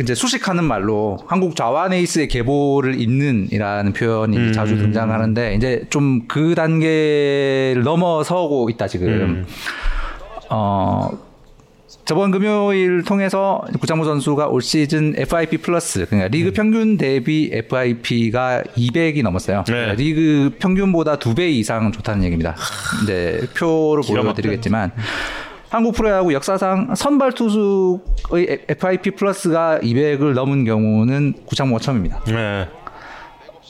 이제 수식하는 말로 한국 좌완에이스의 계보를 잇는이라는 표현이 음. 자주 등장하는데 이제 좀 그 단계를 넘어서고 있다 지금. 음. 어 저번 금요일 통해서 구창모 선수가 올 시즌 FIP 플러스 그러니까 리그 음. 평균 대비 FIP가 200이 넘었어요. 네. 그러니까 리그 평균보다 두 배 이상 좋다는 얘기입니다. 이제 표로 보여드리겠지만. 한국 프로야구 역사상 선발 투수의 FIP 플러스가 200을 넘은 경우는 구창모가 처음입니다. 네.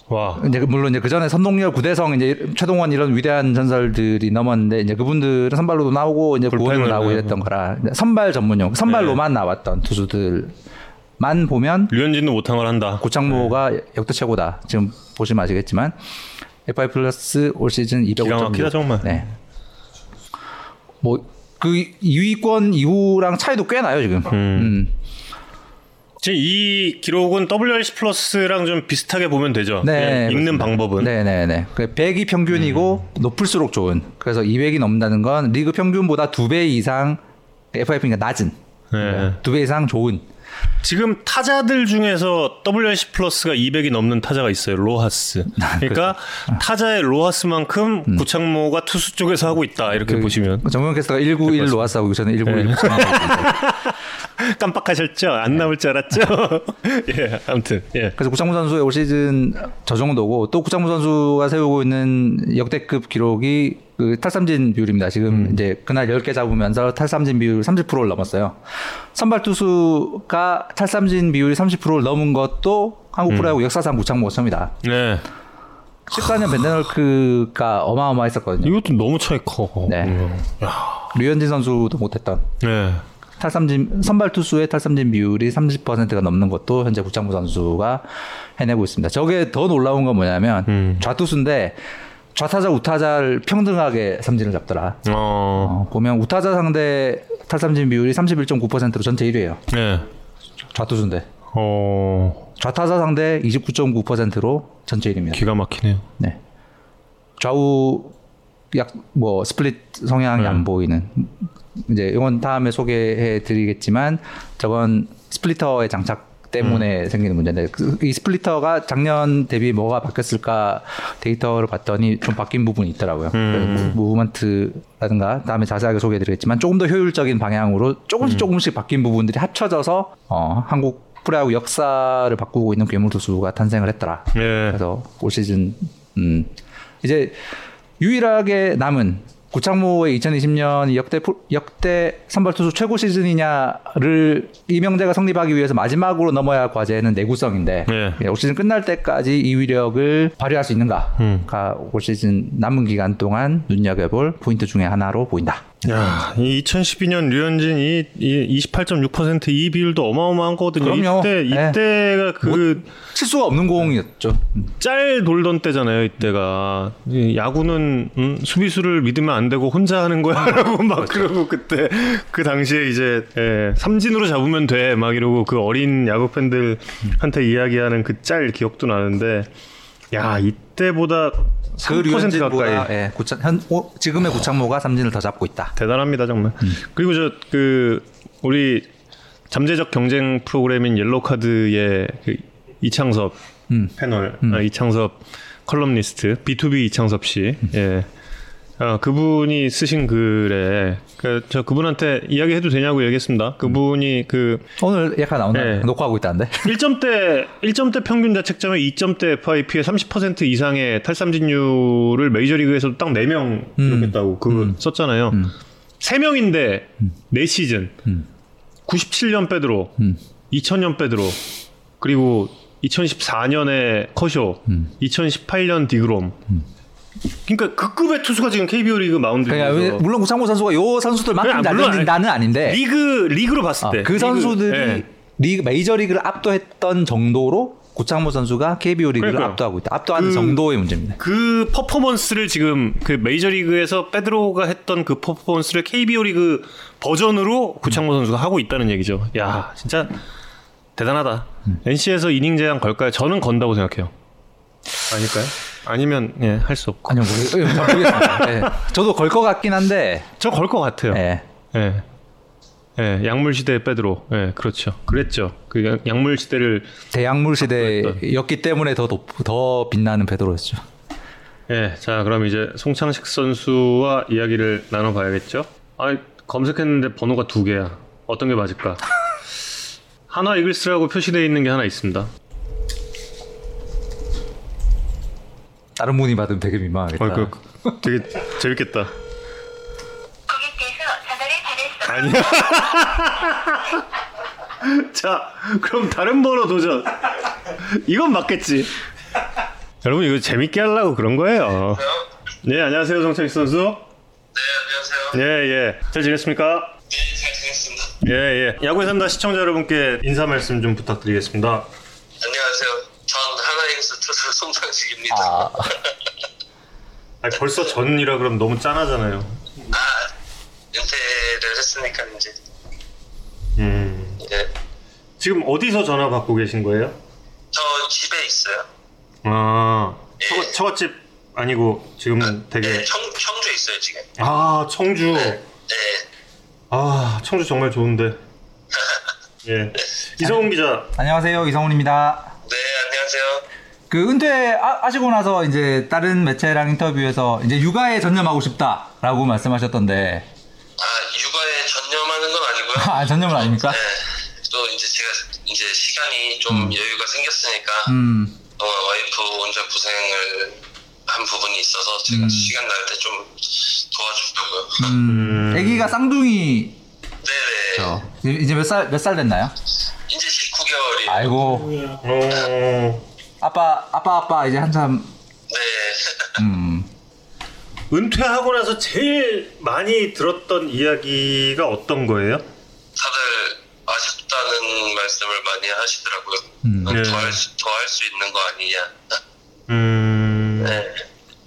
와. 이제 물론 이제 그 전에 선동열, 구대성, 이제 최동원 이런 위대한 전설들이 넘었는데 이제 그분들은 선발로도 나오고 이제 구원으로 나오고 이랬던 거라 선발 전문용, 선발로만 네. 나왔던 투수들만 보면 류현진도 못한 걸 한다. 구창모가 네. 역대 최고다. 지금 보시면 아시겠지만 FI 플러스 올 시즌 205점. 기가 막히다 정말. 네. 뭐 그 2위권 이후랑 차이도 꽤 나요 지금. 음. 음. 지금 이 기록은 WRC 플러스랑 좀 비슷하게 보면 되죠. 네, 읽는 방법은. 네네네. 100이 평균이고 음. 높을수록 좋은. 그래서 200이 넘는다는 건 리그 평균보다 두 배 이상 FIP가 낮은. 네. 두배 이상 좋은. 지금 타자들 중에서 WRC 플러스가 200이 넘는 타자가 있어요. 로하스. 아, 그러니까 그렇죠. 타자의 로하스만큼 음. 구창모가 투수 쪽에서 하고 있다. 이렇게 그, 보시면. 정명 캐스터가 191 로하스 하고 저는 191 네. 깜빡하셨죠? 안 네. 나올 줄 알았죠? 예, 아무튼. 예. 그래서 구창모 선수의 올 시즌 저 정도고 또 구창모 선수가 세우고 있는 역대급 기록이 그 탈삼진 비율입니다. 지금 음. 이제 그날 10개 잡으면서 탈삼진 비율 30%를 넘었어요. 선발 투수가 탈삼진 비율이 30%를 넘은 것도 한국 음. 프로야구 음. 역사상 구창모 처음이다. 네. 14년 벤데널크가 어마어마했었거든요. 이것도 너무 차이 커. 네. 음. 류현진 선수도 못했던. 네. 탈삼진 선발 투수의 탈삼진 비율이 30%가 넘는 것도 현재 구창모 선수가 해내고 있습니다. 저게 더 놀라운 건 뭐냐면 음. 좌투수인데 좌타자 우타자를 평등하게 삼진을 잡더라. 어. 어, 보면 우타자 상대 탈삼진 비율이 31.9%로 전체 1위예요. 네. 좌투수인데. 어. 좌타자 상대 29.9%로 전체 1위입니다. 기가 막히네요. 네. 좌우 약 뭐 split 성향이 네. 안 보이는 이제 이건 다음에 소개해 드리겠지만 저건 splitter의 장착 때문에 음. 생기는 문제인데 그, 이 splitter가 작년 대비 뭐가 바뀌었을까 데이터를 봤더니 좀 바뀐 부분이 있더라고요. 음. movement라든가 다음에 자세하게 소개해드리겠지만 조금 더 효율적인 방향으로 조금씩 음. 조금씩 바뀐 부분들이 합쳐져서 어, 한국 프로야구 역사를 바꾸고 있는 괴물 투수가 탄생을 했더라. 예. 그래서 올 시즌 음, 이제 유일하게 남은 구창모의 2020년 역대 역대 선발 투수 최고 시즌이냐를 이명재가 성립하기 위해서 마지막으로 넘어야 할 과제는 내구성인데 네. 올 시즌 끝날 때까지 이 위력을 발휘할 수 있는가가 음. 올 시즌 남은 기간 동안 눈여겨볼 포인트 중에 하나로 보인다. 야, 이 2012년 류현진 이, 이 28.6%이 비율도 어마어마한 거거든요. 그럼요. 이때 네. 이때가 그 실수가 없는 공이었죠. 짤 돌던 때잖아요. 이때가 야구는 음, 수비수를 믿으면 안 되고 혼자 하는 거야라고 막 그렇죠. 그러고 그때 그 당시에 이제 예, 삼진으로 잡으면 돼 막 이러고 그 어린 야구 팬들한테 이야기하는 그 짤 기억도 나는데 야 이때보다 그 류현진보다 예, 구창, 현, 오, 지금의 구창모가 삼진을 더 잡고 있다. 대단합니다 정말. 음. 그리고 저 그 우리 잠재적 경쟁 프로그램인 옐로카드의 그 이창섭 음. 패널 음. 아, 이창섭 컬럼니스트 BTOB 이창섭 씨. 음. 예. 어, 그분이 쓰신 글에 그, 저 그분한테 이야기해도 되냐고 얘기했습니다. 그분이 그 오늘 약간 나온다. 네. 녹화하고 있다는데. 1점대 1점대 평균 자책점에 2점대 FIP에 30% 이상의 탈삼진율을 메이저리그에서도 딱 4명 음. 기록했다고 그 음. 썼잖아요. 음. 3명인데 음. 4시즌. 음. 97년 빼드로, 음. 2000년 빼드로, 그리고 2014년에 커쇼, 음. 2018년 디그롬. 음. 그러니까 그 급의 투수가 지금 KBO 리그 마운드에 그러니까 물론 구창모 선수가 요 선수들 만큼 날린다는 아닌데 리그 리그로 봤을 때 어, 그 선수들이 네. 리그 메이저 리그를 압도했던 정도로 구창모 선수가 KBO 리그를 그러니까요. 압도하고 있다. 압도하는 그, 정도의 문제입니다. 그 퍼포먼스를 지금 그 메이저 리그에서 페드로가 했던 그 퍼포먼스를 KBO 리그 버전으로 구창모 선수가 하고 있다는 얘기죠. 야, 진짜 대단하다. 음. NC에서 이닝 제한 걸까요? 저는 건다고 생각해요. 아닐까요? 아니면 예, 할 수 없고. 아니요, 모르겠습니다. 예. 저도 걸 것 같긴 한데. 저 걸 것 같아요. 예. 예. 예, 약물 시대 빼드로. 예, 그렇죠. 그랬죠. 그 약물 시대를 대약물 시대였기 때문에 더 높, 더 빛나는 베드로였죠. 예, 자, 그럼 이제 송창식 선수와 이야기를 나눠 봐야겠죠? 아, 검색했는데 번호가 두 개야. 어떤 게 맞을까? 하나 이글스라고 표시되어 있는 게 하나 있습니다. 다른 분이 받으면 되게 민망하겠다. 어, 그, 되게 재밌겠다. 아니야. 자, 그럼 다른 번호 도전. 이건 맞겠지. 여러분 이거 재밌게 하려고 그런 거예요. 네, 안녕하세요, 정창희 선수. 네, 안녕하세요. 예, 예. 잘 지냈습니까? 네, 잘 지냈습니다. 예, 예. 야구에 산다 시청자 여러분께 인사 말씀 좀 부탁드리겠습니다. 송창식입니다. 아. 아니, 벌써 전이라 그럼 너무 짠하잖아요. 아, 은퇴를 했으니까 이제. 음. 이제 지금 어디서 전화 받고 계신 거예요? 저 집에 있어요. 아, 예. 처, 처갓집 아니고 지금은 되게 네, 청, 청주에 있어요 지금. 아 청주 네. 아 청주 정말 좋은데 예 이성훈 기자 안녕하세요 이성훈입니다. 네 안녕하세요. 그 은퇴하시고 나서 이제 다른 매체랑 인터뷰에서 이제 육아에 전념하고 싶다라고 말씀하셨던데 아 육아에 전념하는 건 아니고요. 아 전념은 아닙니까? 네. 또 이제 제가 이제 시간이 좀 여유가 생겼으니까 음, 어, 와이프 혼자 고생을 한 부분이 있어서 제가 음. 시간 날 때 좀 도와주려고요. 음, 아기가 쌍둥이 네네. 이제 몇 살 몇 살 됐나요? 이제 19개월이. 아이고 어, 아빠 아빠 아빠 이제 한참 네. 음. 은퇴하고 나서 제일 많이 들었던 이야기가 어떤 거예요? 다들 아쉽다는 말씀을 많이 하시더라고요. 음. 네. 더할 수, 더 할 수 있는 거 아니냐. 음 네.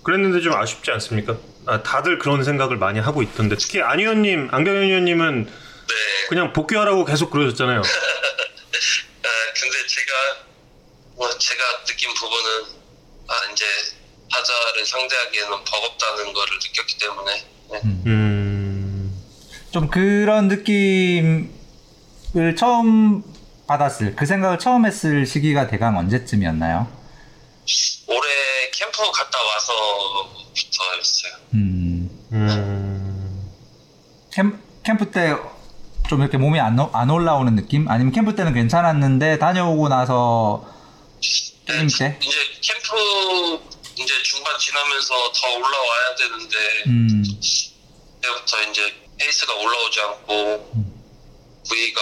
그랬는데 좀 아쉽지 않습니까? 아, 다들 그런 생각을 많이 하고 있던데 특히 안 의원님 안경현 의원님은 네. 그냥 복귀하라고 계속 그러셨잖아요. 아, 근데 제가 뭐 제가 느낀 부분은 아 이제 타자를 상대하기에는 버겁다는 거를 느꼈기 때문에 네. 음 좀 그런 느낌을 처음 받았을 그 생각을 처음 했을 시기가 대강 언제쯤이었나요? 올해 캠프 갔다 와서부터였어요. 음. 음. 캠, 캠프 때 좀 이렇게 몸이 안, 오- 안 올라오는 느낌? 아니면 캠프 때는 괜찮았는데 다녀오고 나서 게임 때? 이제 캠프 이제 중반 지나면서 더 올라와야 되는데 음, 그때부터 이제 페이스가 올라오지 않고 부위가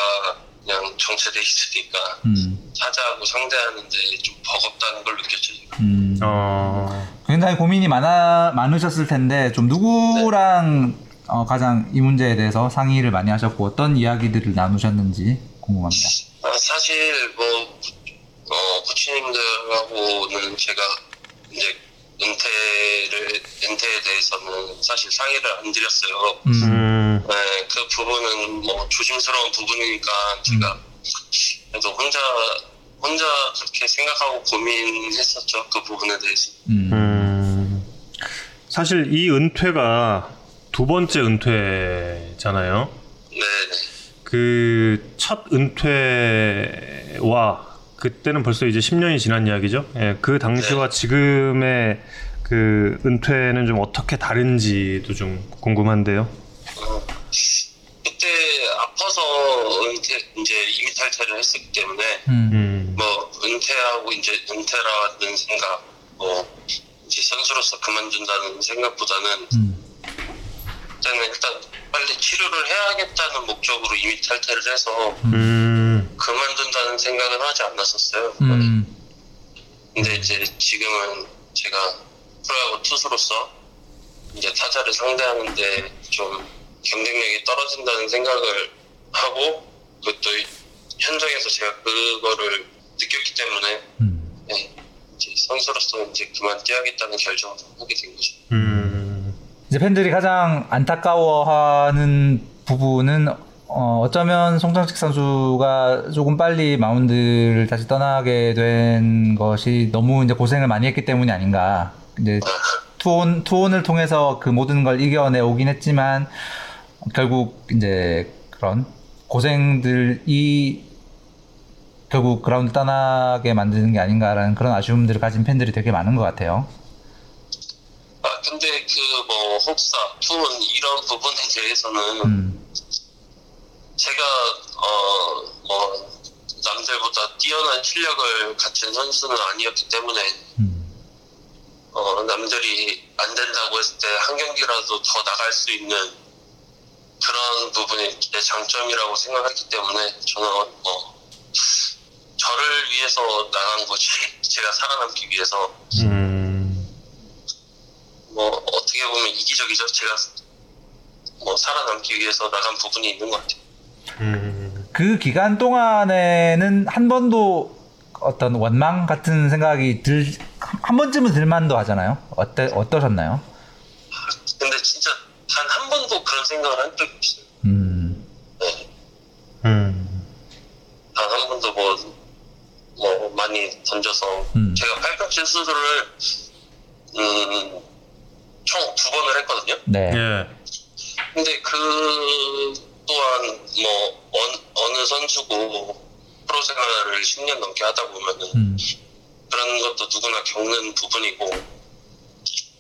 그냥 정체돼 있으니까 음, 타자하고 상대하는데 좀 버겁다는 걸 느꼈죠. 음. 어. 굉장히 고민이 많아, 많으셨을 텐데 좀 누구랑 어, 가장 이 문제에 대해서 상의를 많이 하셨고 어떤 이야기들을 나누셨는지 궁금합니다. 아, 사실 뭐 어, 코치님들하고는 제가 이제 은퇴를 은퇴에 대해서는 사실 상의를 안 드렸어요. 음, 음. 네, 그 부분은 뭐 조심스러운 부분이니까 제가 그래도 혼자 혼자 그렇게 생각하고 고민했었죠 그 부분에 대해서. 음, 음. 사실 이 은퇴가 두 번째 은퇴잖아요. 네, 그 첫 은퇴와 그때는 벌써 이제 10년이 지난 이야기죠. 예, 그 당시와 지금의 그 은퇴는 좀 어떻게 다른지도 좀 궁금한데요. 어, 그때 아파서 은퇴 이제 이미 탈퇴를 했었기 때문에 음, 음. 뭐 은퇴하고 이제 은퇴라는 생각, 뭐 이제 선수로서 그만둔다는 생각보다는 음, 그때는 일단 빨리 치료를 해야겠다는 목적으로 이미 탈퇴를 해서 음. 그만둔다는 생각은 하지 않았었어요. 음, 근데 이제 지금은 제가 프로야구 투수로서 이제 타자를 상대하는데 좀 경쟁력이 떨어진다는 생각을 하고 그것도 현장에서 제가 그거를 느꼈기 때문에 음. 네, 이제 선수로서 이제 그만 뛰어야겠다는 결정을 하게 된 거죠. 음. 이제 팬들이 가장 안타까워하는 부분은 어, 어쩌면 송창식 선수가 조금 빨리 마운드를 다시 떠나게 된 것이 너무 이제 고생을 많이 했기 때문이 아닌가. 이제 투혼 투혼을 통해서 그 모든 걸 이겨내 오긴 했지만 결국 이제 그런 고생들이 결국 그라운드 떠나게 만드는 게 아닌가라는 그런 아쉬움들을 가진 팬들이 되게 많은 것 같아요. 아 근데 그 뭐 혹사, 투혼 이런 부분에 대해서는 음, 제가 어 뭐 남들보다 뛰어난 실력을 갖춘 선수는 아니었기 때문에 음, 어, 남들이 안 된다고 했을 때 한 경기라도 더 나갈 수 있는 그런 부분이 내 장점이라고 생각했기 때문에 저는 어, 어, 저를 위해서 나간 거지 제가 살아남기 위해서 음. 뭐 어떻게 보면 이기적이죠 제가 뭐 살아남기 위해서 나간 부분이 있는 것 같아요. 음. 그 기간 동안에는 한 번도 어떤 원망 같은 생각이 들, 한 번쯤은 들만도 하잖아요. 어때, 어떠셨나요? 근데 진짜 단 한 번도 그런 생각을 한 적이 없어요. 음, 네. 음. 단 한 번도 던져서 음. 제가 팔꿈치 수술을 음, 총 두 번을 했거든요. 네. 예. 근데 그 또한 뭐 어느, 어느 선수고 프로 생활을 10년 넘게 하다 보면은 음. 그런 것도 누구나 겪는 부분이고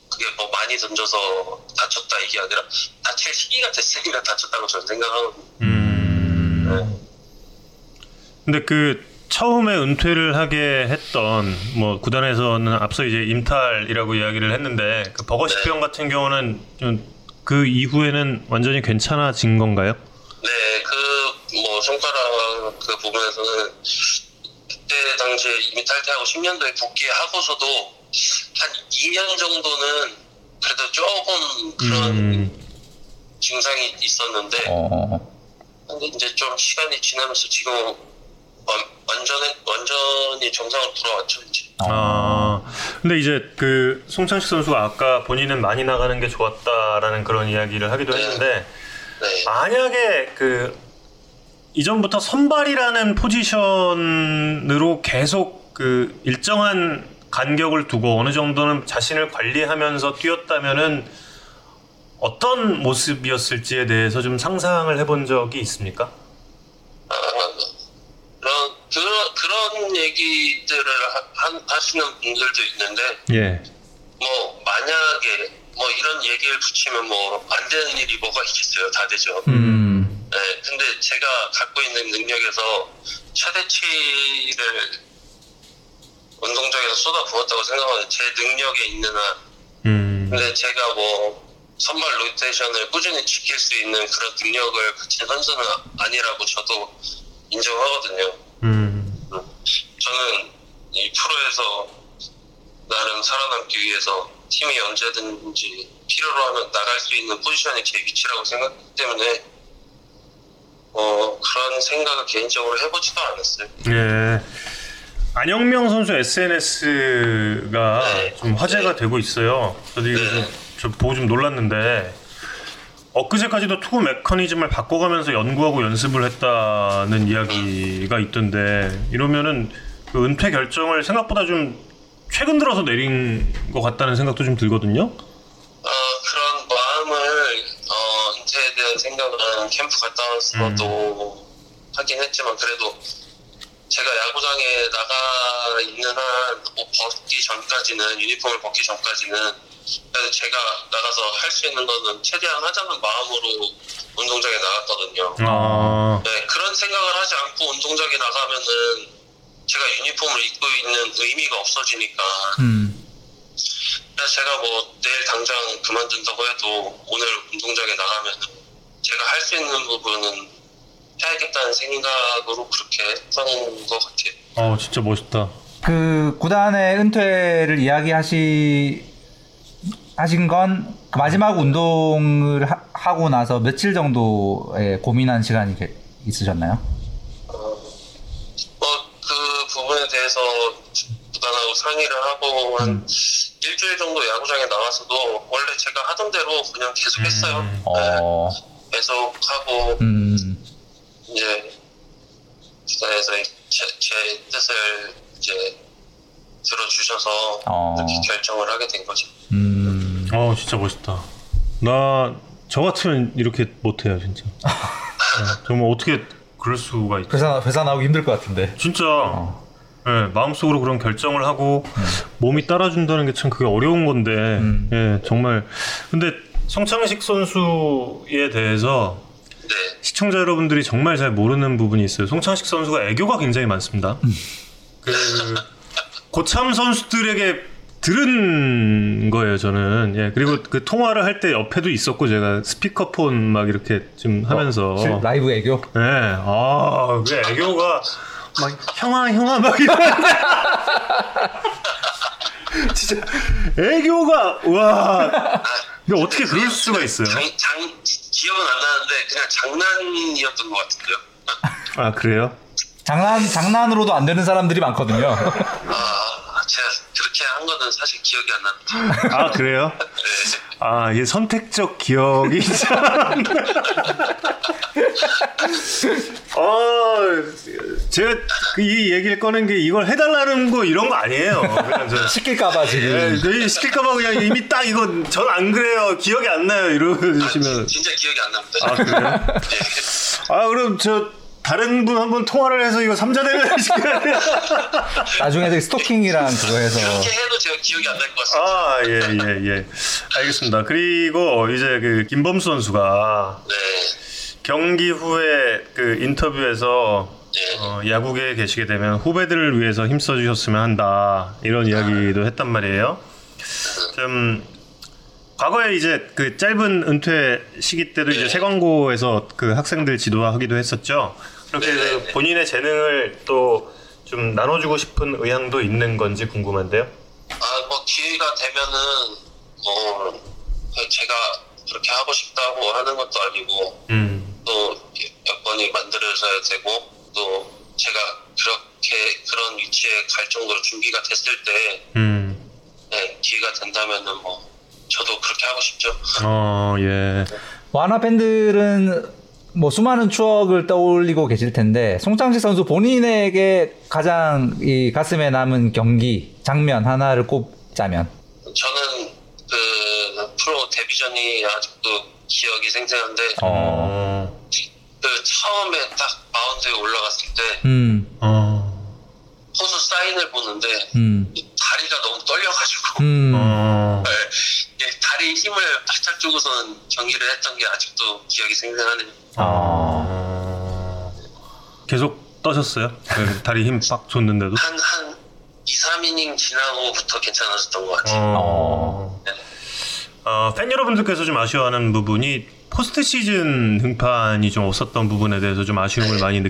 그게 뭐 많이 던져서 다쳤다 이게 아니라 다칠 시기가 됐으니까 다쳤다고 저는 생각하거든요. 음. 근데 그 처음에 은퇴를 하게 했던 뭐 구단에서는 앞서 이제 임탈이라고 이야기를 했는데 그 버거시병 같은 경우는 좀 그 이후에는 완전히 괜찮아진 건가요? 네, 그 뭐 손가락 그 부분에서는 그때 당시에 이미 탈퇴하고 10년도에 복귀하고서도 한 2년 정도는 그래도 조금 그런 음. 증상이 있었는데 어. 근데 이제 좀 시간이 지나면서 지금 완, 완전히 완전히 정상으로 돌아왔죠 이제. 아, 근데 이제 그 송창식 선수가 아까 본인은 많이 나가는 게 좋았다라는 그런 이야기를 하기도 네. 했는데 네. 만약에 그 이전부터 선발이라는 포지션으로 계속 그 일정한 간격을 두고 어느 정도는 자신을 관리하면서 뛰었다면은 어떤 모습이었을지에 대해서 좀 상상을 해본 적이 있습니까? 아, 그런 그런 그런 얘기들을 하, 하 시는 분들도 있는데 예. 뭐 만약에 뭐 이런 얘기를 붙이면 뭐 안 되는 일이 뭐가 있겠어요 다 되죠. 음. 네, 근데 제가 갖고 있는 능력에서 최대치를 운동장에서 쏟아부었다고 생각하는 제 능력에 있는 한 음. 근데 제가 뭐 선발 로테이션을 꾸준히 지킬 수 있는 그런 능력을 가진 선수는 아니라고 저도 인정하거든요. 음. 저는 이 프로에서 나름 살아남기 위해서 팀이 언제든지 필요로 하면 나갈 수 있는 포지션이 제 위치라고 생각하기 때문에 어, 그런 생각을 개인적으로 해보지도 않았어요. 예. 안영명 선수 SNS가 네. 좀 화제가 되고 있어요. 저도 이거 좀, 좀 보고 좀 놀랐는데 엊그제까지도 투구 메커니즘을 바꿔가면서 연구하고 연습을 했다는 이야기가 있던데 이러면은 그 은퇴 결정을 생각보다 좀 최근 들어서 내린 것 같다는 생각도 좀 들거든요. 어, 그런 마음을 어, 은퇴에 대한 생각은 캠프 갔다 와서도 하긴 했지만 그래도 제가 야구장에 나가 있는 한 옷 벗기 전까지는 유니폼을 벗기 전까지는 그래도 제가 나가서 할 수 있는 거는 최대한 하자는 마음으로 운동장에 나갔거든요. 아, 네, 그런 생각을 하지 않고 운동장에 나가면은 제가 유니폼을 입고 있는 의미가 없어지니까 음. 그래서 제가 뭐 내일 당장 그만둔다고 해도 오늘 운동장에 나가면 제가 할 수 있는 부분은 해야겠다는 생각으로 그렇게 했던 것 같아요. 어, 진짜 멋있다. 그 구단의 은퇴를 이야기하시 하신 건 그 마지막 운동을 하, 고 나서 며칠 정도의 고민한 시간이 게- 있으셨나요? 뭐 그 부분에 대해서 상의를 하고 한 일주일 정도 야구장에 나와서도 원래 제가 하던 대로 그냥 계속 했어요. 네, 어. 계속 하고 음. 이제 구단에서 제, 제 뜻을 이제 들어주셔서 어. 이렇게 결정을 하게 된 거죠. 음. 어, 진짜 멋있다. 나 저 같으면 이렇게 못해요, 진짜. 네, 정말 어떻게 그럴 수가 있지? 회사 회사 나오기 힘들 것 같은데. 진짜 예, 마음속으로 그런 결정을 하고 몸이 따라준다는 게 참 그게 어려운 건데 음. 예, 정말 근데 송창식 선수에 대해서 네. 시청자 여러분들이 정말 잘 모르는 부분이 있어요. 송창식 선수가 애교가 굉장히 많습니다. 그 고참 선수들에게 들은 거예요, 저는. 예, 그리고 그 통화를 할 때 옆에도 있었고 제가 스피커폰 막 이렇게 좀 하면서 실- 라이브 애교. 네, 아, 그 애교가 막 형아 형아 막 이러는데 진짜 애교가 와 이거 어떻게 그럴 수가 있어요? 장, 장, 기억은 안 나는데 그냥 장난이었던 것 같은데요. 아 그래요? 장난 장난으로도 안 되는 사람들이 많거든요. 아, 제가 그렇게 한 거는 사실 기억이 안 나는데. 아 그래요? 네. 아, 이게 선택적 기억이 참. 어, 제가 그이 얘기를 꺼낸 게 이걸 해달라는 거 이런 거 아니에요. 그냥 저, 시킬까봐 지금. 예, 저희 시킬까봐 그냥 이미 딱 이거 전 안 그래요. 기억이 안 나요. 이러시면. 진짜 기억이 안 납니다. 아, 그래요? 예. 아, 그럼 저 다른 분 한번 통화를 해서 이거 삼자대면 시켜야 돼요. 나중에 스토킹이랑 그거 해서. 이렇게 해도 제가 기억이 안 날 것 같습니다. 아, 예, 예, 예. 알겠습니다. 그리고 이제 그 김범수 선수가 네. 경기 후에 그 인터뷰에서 네. 어, 야구계에 계시게 되면 후배들을 위해서 힘써 주셨으면 한다 이런 이야기도 했단 말이에요. 좀 과거에 이제 그 짧은 은퇴 시기 때도 이제 네. 세광고에서 그 학생들 지도하기도 했었죠. 그렇게 네, 그 네. 본인의 재능을 또 좀 나눠주고 싶은 의향도 있는 건지 궁금한데요. 아, 뭐 기회가 되면은 뭐 제가 그렇게 하고 싶다고 하는 것도 아니고 음, 또 여건이 만들어져야 되고 또 제가 그렇게 그런 위치에 갈 정도로 준비가 됐을 때 음, 네, 기회가 된다면은 뭐 저도 그렇게 하고 싶죠. 어, 예. 완화 팬들은 뭐 수많은 추억을 떠올리고 계실 텐데 송창식 선수 본인에게 가장 이 가슴에 남은 경기 장면 하나를 꼽자면? 저는 그 프로 데뷔전이 아직도 기억이 생생한데 어, 어, 그 처음에 딱 마운드에 올라갔을 때 음, 어, 포수 사인을 보는데 음, 이 다리가 너무 떨려가지고 음, 어. 이 다리에 힘을 바짝 주고선 경기를 했던 게 아직도 기억이 생생하네요. 어. 계속 떠셨어요? 그 다리 힘 빡 줬는데도? 한, 한 2, 3이닝 지나고부터 괜찮아졌던 것 같아요. 어. 어, 팬 여러분들께서 좀 아쉬워하는 부분이 포스트 시즌 등판이 좀 없었던 부분에 대해서 좀 아쉬움을 많이 아, 저도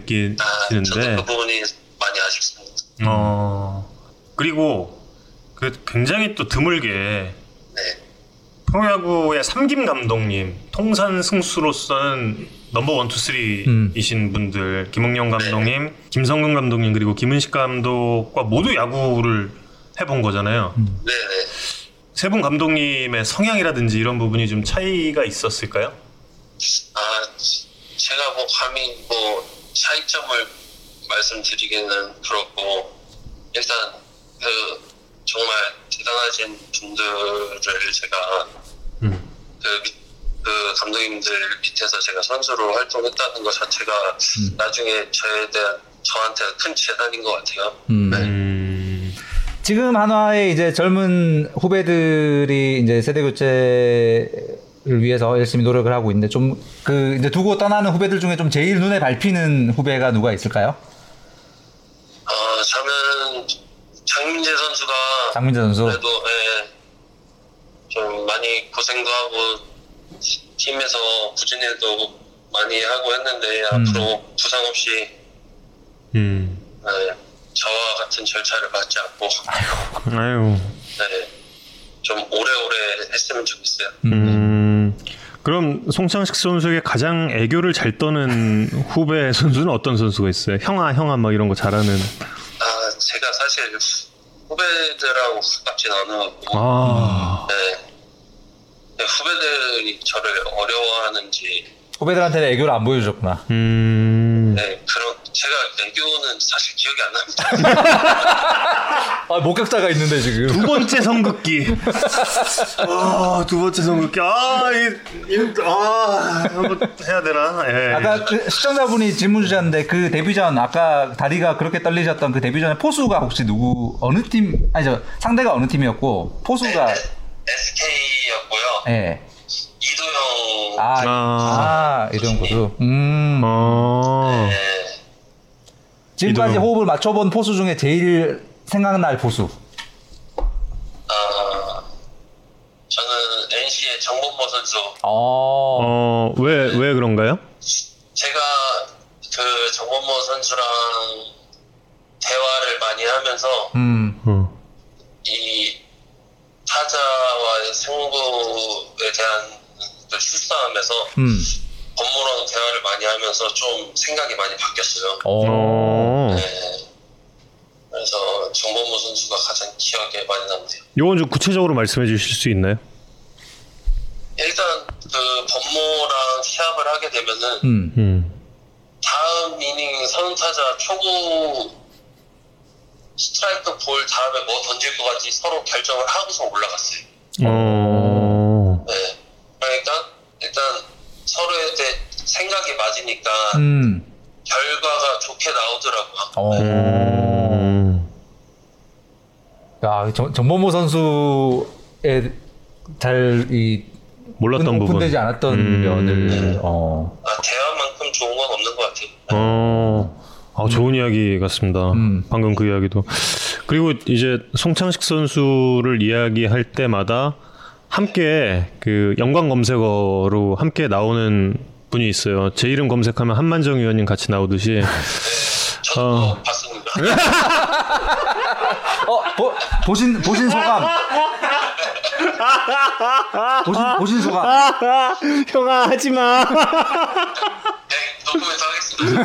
느끼시는데, 그 부분이 많이 아쉽습니다. 어, 그리고 그 굉장히 또 드물게 네. 프로야구의 삼김 감독님, 통산 승수로서는 number one, two, three이신 분들, 김응용 감독님, 김성근 감독님, 그리고 김인식 감독과 모두 야구를 해본 거잖아요. 네네. 세분 감독님의 성향이라든지 이런 부분이 좀 차이가 있었을까요? 아, 제가 뭐 감히 뭐 차이점을 말씀드리기는 그렇고, 일단 그 정말 대단하신 분들을 제가 음. 그, 밑- 그 감독님들 밑에서 제가 선수로 활동했다는 것 자체가 나중에 저에 대한 저한테 큰 재단인 것 같아요. 음. 음. 지금 한화의 이제 젊은 후배들이 이제 세대 교체 를 위해서 열심히 노력을 하고 있는데 좀 그 이제 두고 떠나는 후배들 중에 좀 제일 눈에 밟히는 후배가 누가 있을까요? 어, 저는 장민재 선수가 장민재 선수. 그래도 예, 좀 많이 고생도 하고 티- 팀에서 부진 일도 많이 하고 했는데 앞으로 부상 없이 음. 예, 저와 같은 절차를 받지 않고 아유. 예, 좀 오래오래 했으면 좋겠어요. 음. 그럼 송창식 선수에게 가장 애교를 잘 떠는 후배 선수는 어떤 선수가 있어요? 형아, 형아 막 이런 거 잘하는. 아 제가 사실 후배들하고 가깝진 않아갖고 아. 네. 네, 후배들이 저를 어려워하는지 후배들한테는 애교를 안 보여주셨구나. 음. 네, 그런 제가 애교는 사실 기억이 안 납니다. 아 목격자가 있는데 지금. 두 번째 성극기. 아, 두 번째 성극기. 아, 이, 이, 아, 한번 해야 되나? 예. 아까 그 시청자분이 질문 주셨는데 그 데뷔전 아까 다리가 그렇게 떨리셨던 그 데뷔전에 포수가 혹시 누구 어느 팀 아니 저 상대가 어느 팀이었고 포수가 SK였고요. 예. 이도영 아, 아, 이동 포수. 음. 어. 네, 지금까지 이동형. 호흡을 맞춰본 포수 중에 제일 생각날 포수. 아, 저는 NC의 정범모 선수. 어. 어, 왜, 왜 그런가요? 제가 그 정범모 선수랑 대화를 많이 하면서 음. 어. 이 타자와의 승부에 대한 그 실싸움에서 음. 법무랑 대화를 많이 하면서 좀 생각이 많이 바뀌었어요. 어. 어. 네. 그래서 정범모 선수가 가장 기억에 많이 남네요. 요건 좀 구체적으로 말씀해 주실 수 있나요? 일단 그 법모랑 시합을 하게 되면은 음. 음. 다음 이닝 선타자 초구 스트라이크 볼 다음에 뭐 던질 것 같지 서로 결정을 하고서 올라갔어요. 어. 네. 그러니까 일단 서로에 대해 생각이 맞으니까 음. 결과가 좋게 나오더라고요. 어. 음. 야, 정, 정범호 선수의 잘이 몰랐던 부분. 오픈되지 않았던 음. 면을 어. 아, 대화만큼 좋은 건 없는 것 같아요. 어. 아, 좋은 이야기 같습니다. 음. 방금 그 이야기도. 그리고 이제 송창식 선수를 이야기할 때마다 함께 그 연관 검색어로 함께 나오는 분이 있어요. 제 이름 검색하면 한만정 의원님 같이 나오듯이. 어. 봤습니다. 어, 보, 보신 보신 소감. 보신 보신 소감. 형아 하지 마. 네, 녹음해서 하겠습니다.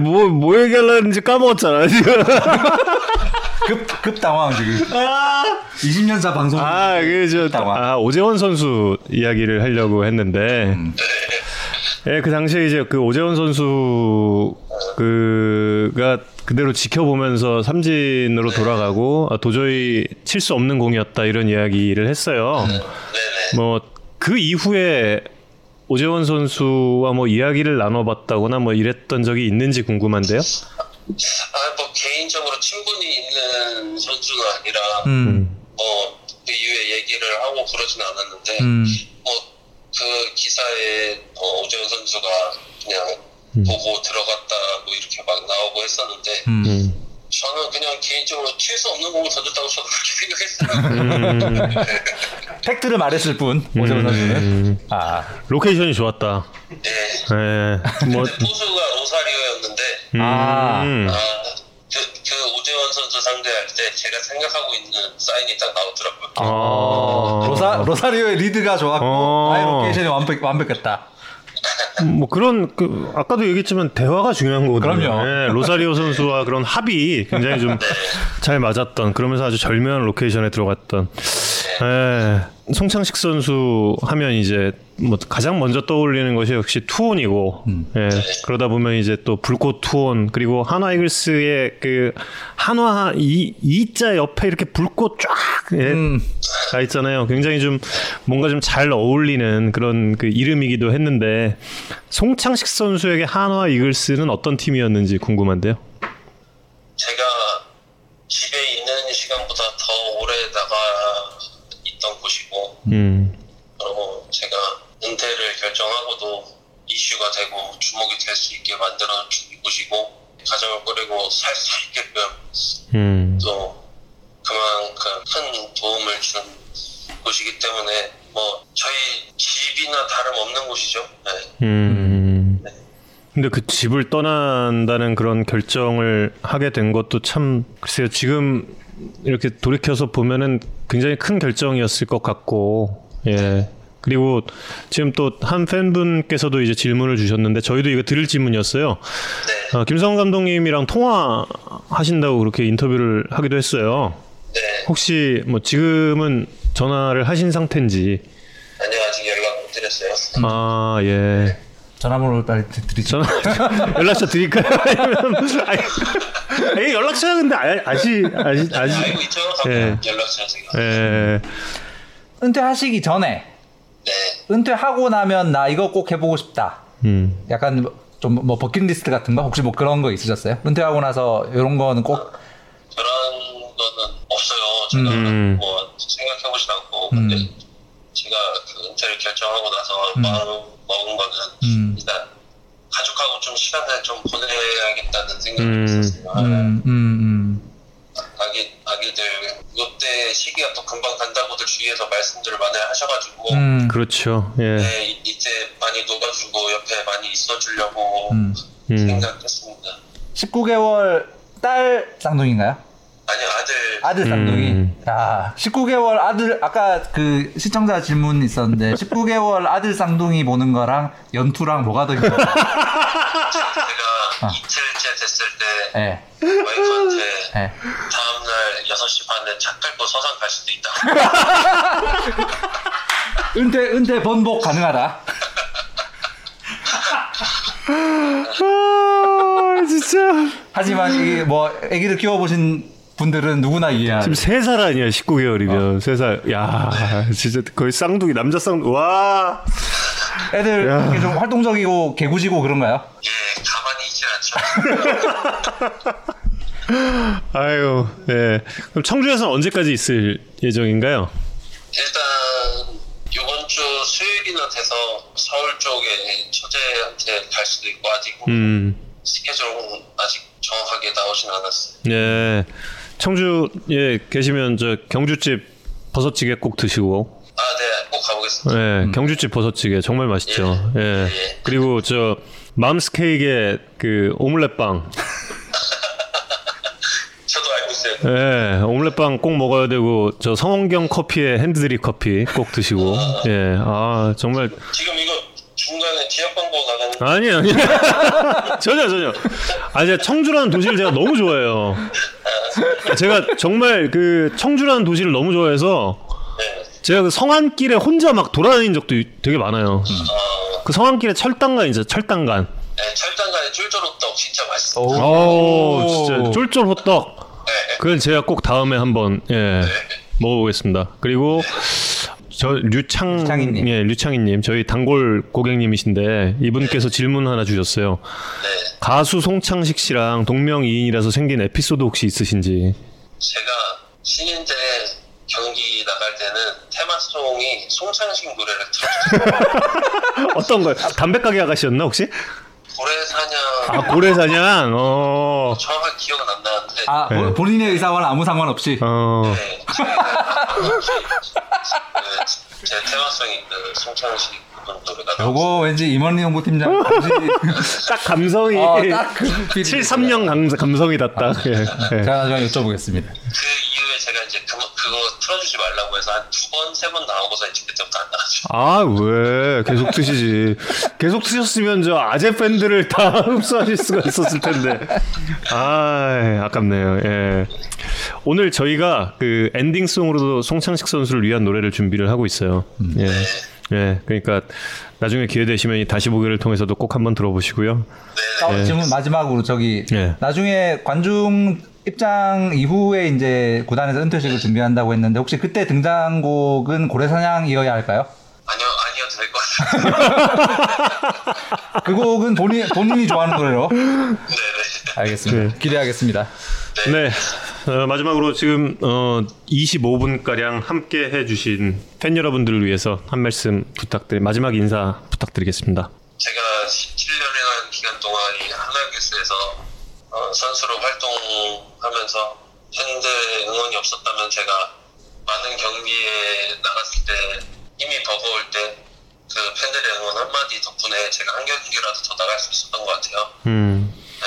뭐, 뭐 얘기하려는지 까먹었잖아, 지금. 급, 급 당황 지금. 20년차 방송. 아, 그, 저, 당황. 아, 오재원 선수 이야기를 하려고 했는데, 예, 그 당시에 이제 그 오재원 선수, 그가 그대로 지켜보면서 삼진으로 돌아가고, 아, 도저히 칠 수 없는 공이었다, 이런 이야기를 했어요. 네네. 뭐, 그 이후에 오재원 선수와 뭐 이야기를 나눠봤다거나 뭐 이랬던 적이 있는지 궁금한데요? 아, 뭐 개인적으로 친분이 있는 선수는 아니라 음. 뭐그 이후에 얘기를 하고 그러진 않았는데 음. 뭐그 기사에 어, 오재원 선수가 그냥 음. 보고 들어갔다고 이렇게 막 나오고 했었는데 음. 음. 저는 그냥 개인적으로 칠수 없는 공을 던졌다고 저도 그렇게 생각했어요. 음, 팩트를 말했을 뿐 오재원 선수는. 음, 아. 로케이션이 좋았다. 네. 예, 뭐, 근데 포수가 로사리오였는데 음, 아. 아, 그, 그 오재원 선수 상대할 때 제가 생각하고 있는 사인이 딱 나오더라고요. 어. 로사 로사리오의 리드가 좋았고 어. 아이 로케이션이 완벽 완벽했다. 뭐 그런 그 아까도 얘기했지만 대화가 중요한 거거든요. 그럼요. 예, 로사리오 선수와 그런 합이 굉장히 좀 잘 맞았던 그러면서 아주 절묘한 로케이션에 들어갔던. 예, 송창식 선수 하면 이제 뭐 가장 먼저 떠올리는 것이 역시 투혼이고 예, 그러다 보면 이제 또 불꽃 투혼 그리고 한화 이글스의 그 한화 이 이자 옆에 이렇게 불꽃 쫙 예, 음. 가 있잖아요. 굉장히 좀 뭔가 좀 잘 어울리는 그런 그 이름이기도 했는데 송창식 선수에게 한화 이글스는 어떤 팀이었는지 궁금한데요. 제가 음, 그리고 제가 은퇴를 결정하고도 이슈가 되고 주목이 될 수 있게 만들어 준 곳이고 가정을 꾸리고 살 수 있게끔 음, 또 그만큼 큰 도움을 준 곳이기 때문에 뭐 저희 집이나 다름없는 곳이죠. 네. 음. 근데 그 집을 떠난다는 그런 결정을 하게 된 것도 참 글쎄요 지금 이렇게 돌이켜서 보면은 굉장히 큰 결정이었을 것 같고 예 그리고 지금 또 한 팬분께서도 이제 질문을 주셨는데 저희도 이거 드릴 질문이었어요. 네. 어, 김성훈 감독님이랑 통화하신다고 그렇게 인터뷰를 하기도 했어요. 네. 혹시 뭐 지금은 전화를 하신 상태인지 아니요 아직 연락 못 드렸어요. 아 예. 전화번호를 빨리 드리죠. 전화 연락처 드릴까요? 아니면 아니, 아니, 연락처 근데 아, 아시 아시 아시 알고 있죠? 예. 연락처 제가. 예. 은퇴하시기 전에 네. 은퇴하고 나면 나 이거 꼭 해보고 싶다. 음. 약간 좀 뭐 버킷리스트 같은 거 혹시 뭐 그런 거 있으셨어요? 은퇴하고 나서 이런 거는 꼭 그런 거는 없어요. 제가 음. 뭐 생각해보진 않고 근데 음. 제가 그 은퇴를 결정하고 나서 마음 먹은 거는 음. 시간을 좀 보내야겠다는 생각이 음. 있었어요. 음, 음, 음. 아기 아기들 이때 시기가 또 금방 간다고들 주위에서 말씀들을 많이 하셔가지고 음. 그렇죠. 예. 네, 이- 이제 많이 녹아주고 옆에 많이 있어주려고 음. 음. 생각했습니다. 19개월 딸 쌍둥이인가요? 아니 아들 아들 쌍둥이. 음. 야, 19개월 아들 아까 그 시청자 질문 있었는데 19개월 아들 쌍둥이 보는 거랑 연투랑 뭐가 더 힘들어요? 제가 이틀째 됐을 때 예. 와이프한테 예. 다음날 6시 반에 차 끌고 서산 갈 수도 있다. 은퇴 은퇴 번복 가능하다. 아 진짜 하지만 이게 뭐 아기를 키워보신 분들은 누구나 이해할. 지금 세 살 아니야 19개월이면 세 살. 야 진짜 거의 쌍둥이 남자 쌍둥이. 와. 애들 야. 이렇게 좀 활동적이고 개구지고 그런가요? 예, 가만히 있질 않죠. 아유. 네. 그럼 청주에서는 언제까지 있을 예정인가요? 일단 이번 주 수요일이나 돼서 서울 쪽에 처제한테 갈 수도 있고 아직 음. 스케줄은 아직 정확하게 나오진 않았어요. 예. 청주에 계시면 저 경주집 버섯찌개 꼭 드시고. 아, 네, 꼭 가보겠습니다. 예. 경주집 버섯찌개 정말 맛있죠. 예. 그리고 저 맘스 케이크의 그 오믈렛 빵. 저도 알고 있어요. 예, 오믈렛 빵 꼭 먹어야 되고 저 성원경 커피의 핸드드립 커피 꼭 드시고 예, 아 정말 지금 이거 중간에 지역 광고 나가는 아니 아니 전혀 전혀 아 제가 청주라는 도시를 제가 너무 좋아해요. 제가 정말 그 청주라는 도시를 너무 좋아해서 네. 제가 그 성안길에 혼자 막 돌아다닌 적도 되게 많아요. 어, 그 성안길에 철당간 있죠, 철당간. 네, 철단간의 쫄쫄 호떡 진짜 맛있어요. 오, 진짜 쫄쫄 호떡. 네, 그건 제가 꼭 다음에 한번 예 먹어보겠습니다. 그리고 저 류창 류창희님. 예 류창희님 저희 단골 고객님이신데 이분께서 질문 하나 주셨어요. 네. 가수 송창식 씨랑 동명이인이라서 생긴 에피소드 혹시 있으신지? 제가 신인 때 경기 나갈 때는 테마송이 송창식 노래를 틀어줬어요. 어떤 걸? 담배 가게 아가씨였나 혹시? 고래사냥 아 고래사냥. 어. 정확하게 기억은 안 나는데 아 네. 본인의 의사와는 아무 상관없이. 어. 네, 저희가 그, 제 테마송이 그 송창식 그분 노래 요거 왠지 임원리 연구팀장 딱 감성이 어, 딱그 73년 감, 감성이다 딱. 예, 예. 제가 나중에 여쭤보겠습니다. 그 이후에 제가 이제 그, 그거 틀어주지 말라고 해서 한 두 번, 세 번 나오고서 이제 그때부터 안 나가죠. 아, 왜? 계속 트시지. 계속 트셨으면 저 아재 팬들을 다 흡수하실 수가 있었을 텐데. 아, 아깝네요. 예. 오늘 저희가 그 엔딩송으로도 송창식 선수를 위한 노래를 준비를 하고 있어요. 예. 예. 그러니까 나중에 기회 되시면 이 다시 보기를 통해서도 꼭 한번 들어보시고요. 어, 질문 마지막으로 저기 예. 나중에 관중 입장 이후에 이제 구단에서 은퇴식을 준비한다고 했는데 혹시 그때 등장곡은 고래사냥이어야 할까요? 아니요, 아니어도 될 것 같아요. 그 곡은 본인 본인이 좋아하는 노래로 네네. 알겠습니다. 기대하겠습니다. 네. 어, 마지막으로 지금 어, 25분 가량 함께 해주신 팬 여러분들을 위해서 한 말씀 부탁드리 마지막 인사 부탁드리겠습니다. 제가 7년이라는 기간 동안 이 하나교수에서 어, 선수로 활동하면서 팬들의 응원이 없었다면 제가 많은 경기에 나갔을 때 힘이 버거울 때 그 팬들의 응원 한마디 덕분에 제가 한 경기라도 더 나갈 수 있었던 것 같아요. 음, 네,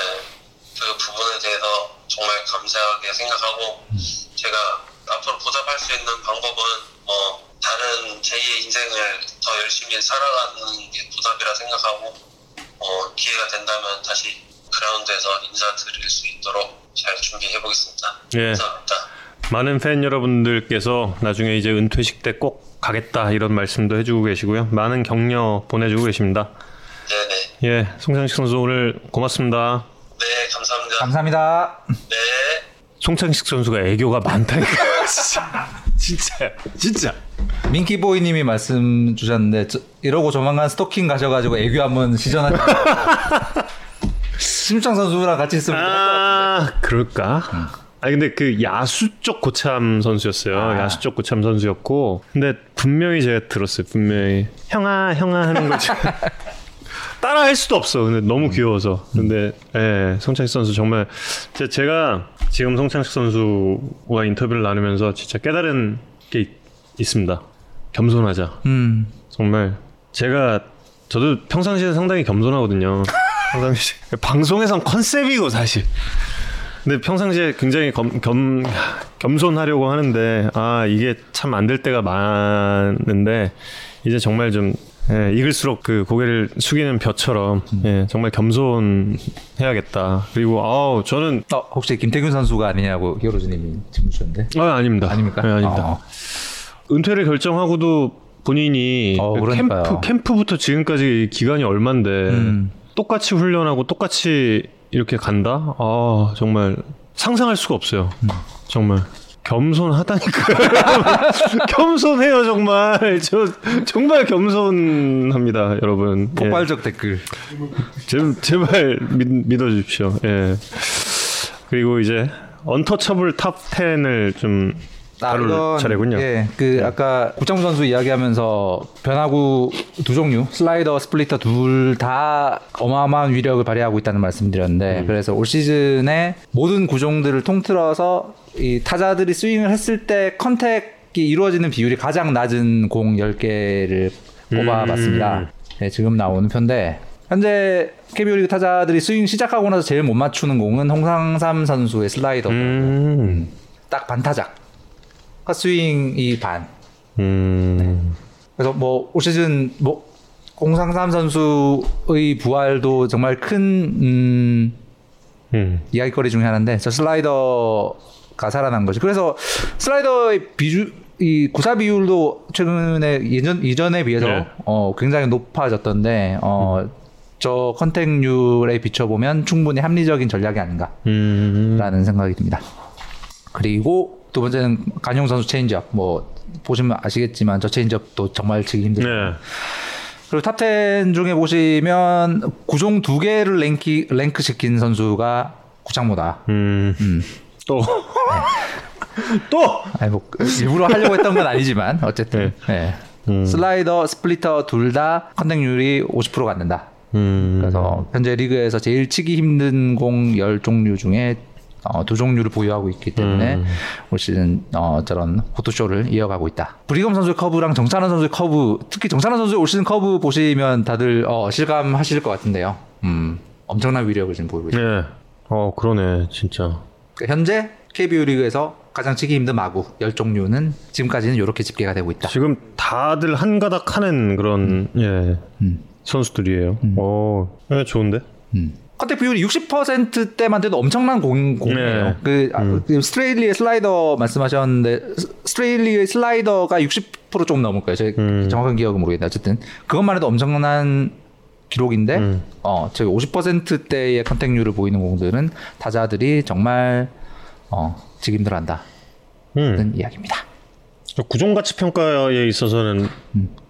그 부분에 대해서 정말 감사하게 생각하고 제가 앞으로 보답할 수 있는 방법은 뭐 다른 제2의 인생을 더 열심히 살아가는 게 보답이라 생각하고 어, 기회가 된다면 다시 그라운드에서 인사드릴 수 있도록 잘 준비해 보겠습니다. 예. 감사합니다. 많은 팬 여러분들께서 나중에 이제 은퇴식 때 꼭 가겠다 이런 말씀도 해주고 계시고요. 많은 격려 보내주고 계십니다. 네네. 예, 송창식 선수 오늘 고맙습니다. 네, 감사합니다. 감사합니다. 네. 송창식 선수가 애교가 많다니까. 진짜, 진짜, 진짜. 민키보이님이 말씀 주셨는데 저- 이러고 조만간 스토킹 가셔가지고 애교 한번 시전하자. 심창 선수랑 같이 있으면. 아, 그럴까? 아니 근데 그 야수 쪽 고참 선수였어요. 아. 야수 쪽 고참 선수였고, 근데 분명히 제가 들었어요. 분명히 형아, 형아 하는 거지. 따라 할 수도 없어. 근데 너무 귀여워서. 근데 예, 송창식 선수 정말 제- 제가 지금 송창식 선수와 인터뷰를 나누면서 진짜 깨달은 게 있, 있습니다. 겸손하자. 음. 정말 제가 저도 평상시에 상당히 겸손하거든요. 평상시 방송에선 컨셉이고 사실. 근데 평상시에 굉장히 겸, 겸 겸손하려고 하는데 아 이게 참 안 될 때가 많은데 이제 정말 좀 예, 익을수록 그 고개를 숙이는 벼처럼 예, 정말 겸손해야겠다. 그리고 아우 저는 어, 혹시 김태균 선수가 아니냐고 히어로즈님이 질문 주셨는데 아 아닙니다. 아닙니까? 예, 아닙니다. 어. 은퇴를 결정하고도 본인이 어, 그. 캠프 캠프부터 지금까지 기간이 얼만데 음. 똑같이 훈련하고 똑같이 이렇게 간다? 아 정말 상상할 수가 없어요. 음. 정말 겸손하다니까. 겸손해요 정말. 저 정말 겸손합니다 여러분. 예. 폭발적 댓글. 제, 제발 믿, 믿어 주십시오. 예. 그리고 이제 untouchable top 10을 좀 다룰 이건, 차례군요. 예, 그 아까 구창모 선수 이야기하면서 변화구 두 종류, 슬라이더, splitter 둘 다 어마어마한 위력을 발휘하고 있다는 말씀드렸는데 음. 그래서 올 시즌에 모든 구종들을 통틀어서 이 타자들이 스윙을 했을 때 contact이 이루어지는 비율이 가장 낮은 공 10개를 뽑아봤습니다. 음. 네, 지금 나오는 편데 현재 KBO 리그 타자들이 스윙 시작하고 나서 제일 못 맞추는 공은 홍상삼 선수의 슬라이더 음. 딱 반타작 헛스윙이 반 음. 그래서 뭐 올 시즌 뭐 공상삼 선수의 부활도 정말 큰 음, 음. 이야기거리 중에 하나인데 저 슬라이더 가 살아난 거죠. 그래서 슬라이더의 비주 이 구사 비율도 최근에 예전 이전에 비해서 네. 어, 굉장히 높아졌던데 어, 저 컨택률에 비춰보면 충분히 합리적인 전략이 아닌가. 음. 라는 생각이 듭니다. 그리고 두 번째는 간용 선수 체인지업. 뭐 보시면 아시겠지만 저 체인지업도 정말 치기 힘들어요. 네. 그리고 top 10 중에 보시면 구종 두 개를 랭키, 랭크 시킨 선수가 구창모다. 음. 음. 또. 또. 아니 뭐 일부러 하려고 했던 건 아니지만 어쨌든 네. 음. 슬라이더, 스플리터 둘 다 contact률이 50%가 안 된다. 음. 그래서 현재 리그에서 제일 치기 힘든 공 10종류 중에 어, 두 종류를 보유하고 있기 때문에 음. 올 시즌 어, 저런 포토쇼를 이어가고 있다. 브리검 선수의 커브랑 정찬헌 선수의 커브, 특히 정찬헌 선수의 올 시즌 커브 보시면 다들 어, 실감하실 것 같은데요. 음, 엄청난 위력을 지금 보이고 있습니다. 네. 어 그러네 진짜. 그러니까 현재 KBO 리그에서 가장 치기 힘든 마구 10종류는 지금까지는 이렇게 집계가 되고 있다. 지금 다들 한 가닥 하는 그런 예 음. 선수들이에요. 어, 예, 좋은데. 음. contact 비율이 60%대만 돼도 엄청난 공, 공이에요. 네. 그, 아, 그 스트레일리의 슬라이더 말씀하셨는데 스- 스트레일리의 슬라이더가 60% 조금 넘을 거예요. 제 음. 정확한 기억은 모르겠는데 어쨌든 그것만 해도 엄청난 기록인데 음. 어, 저희 50%대의 contact률을 보이는 공들은 타자들이 정말 어, 치기 힘들어한다는 음. 이야기입니다. 구종 가치 평가에 있어서는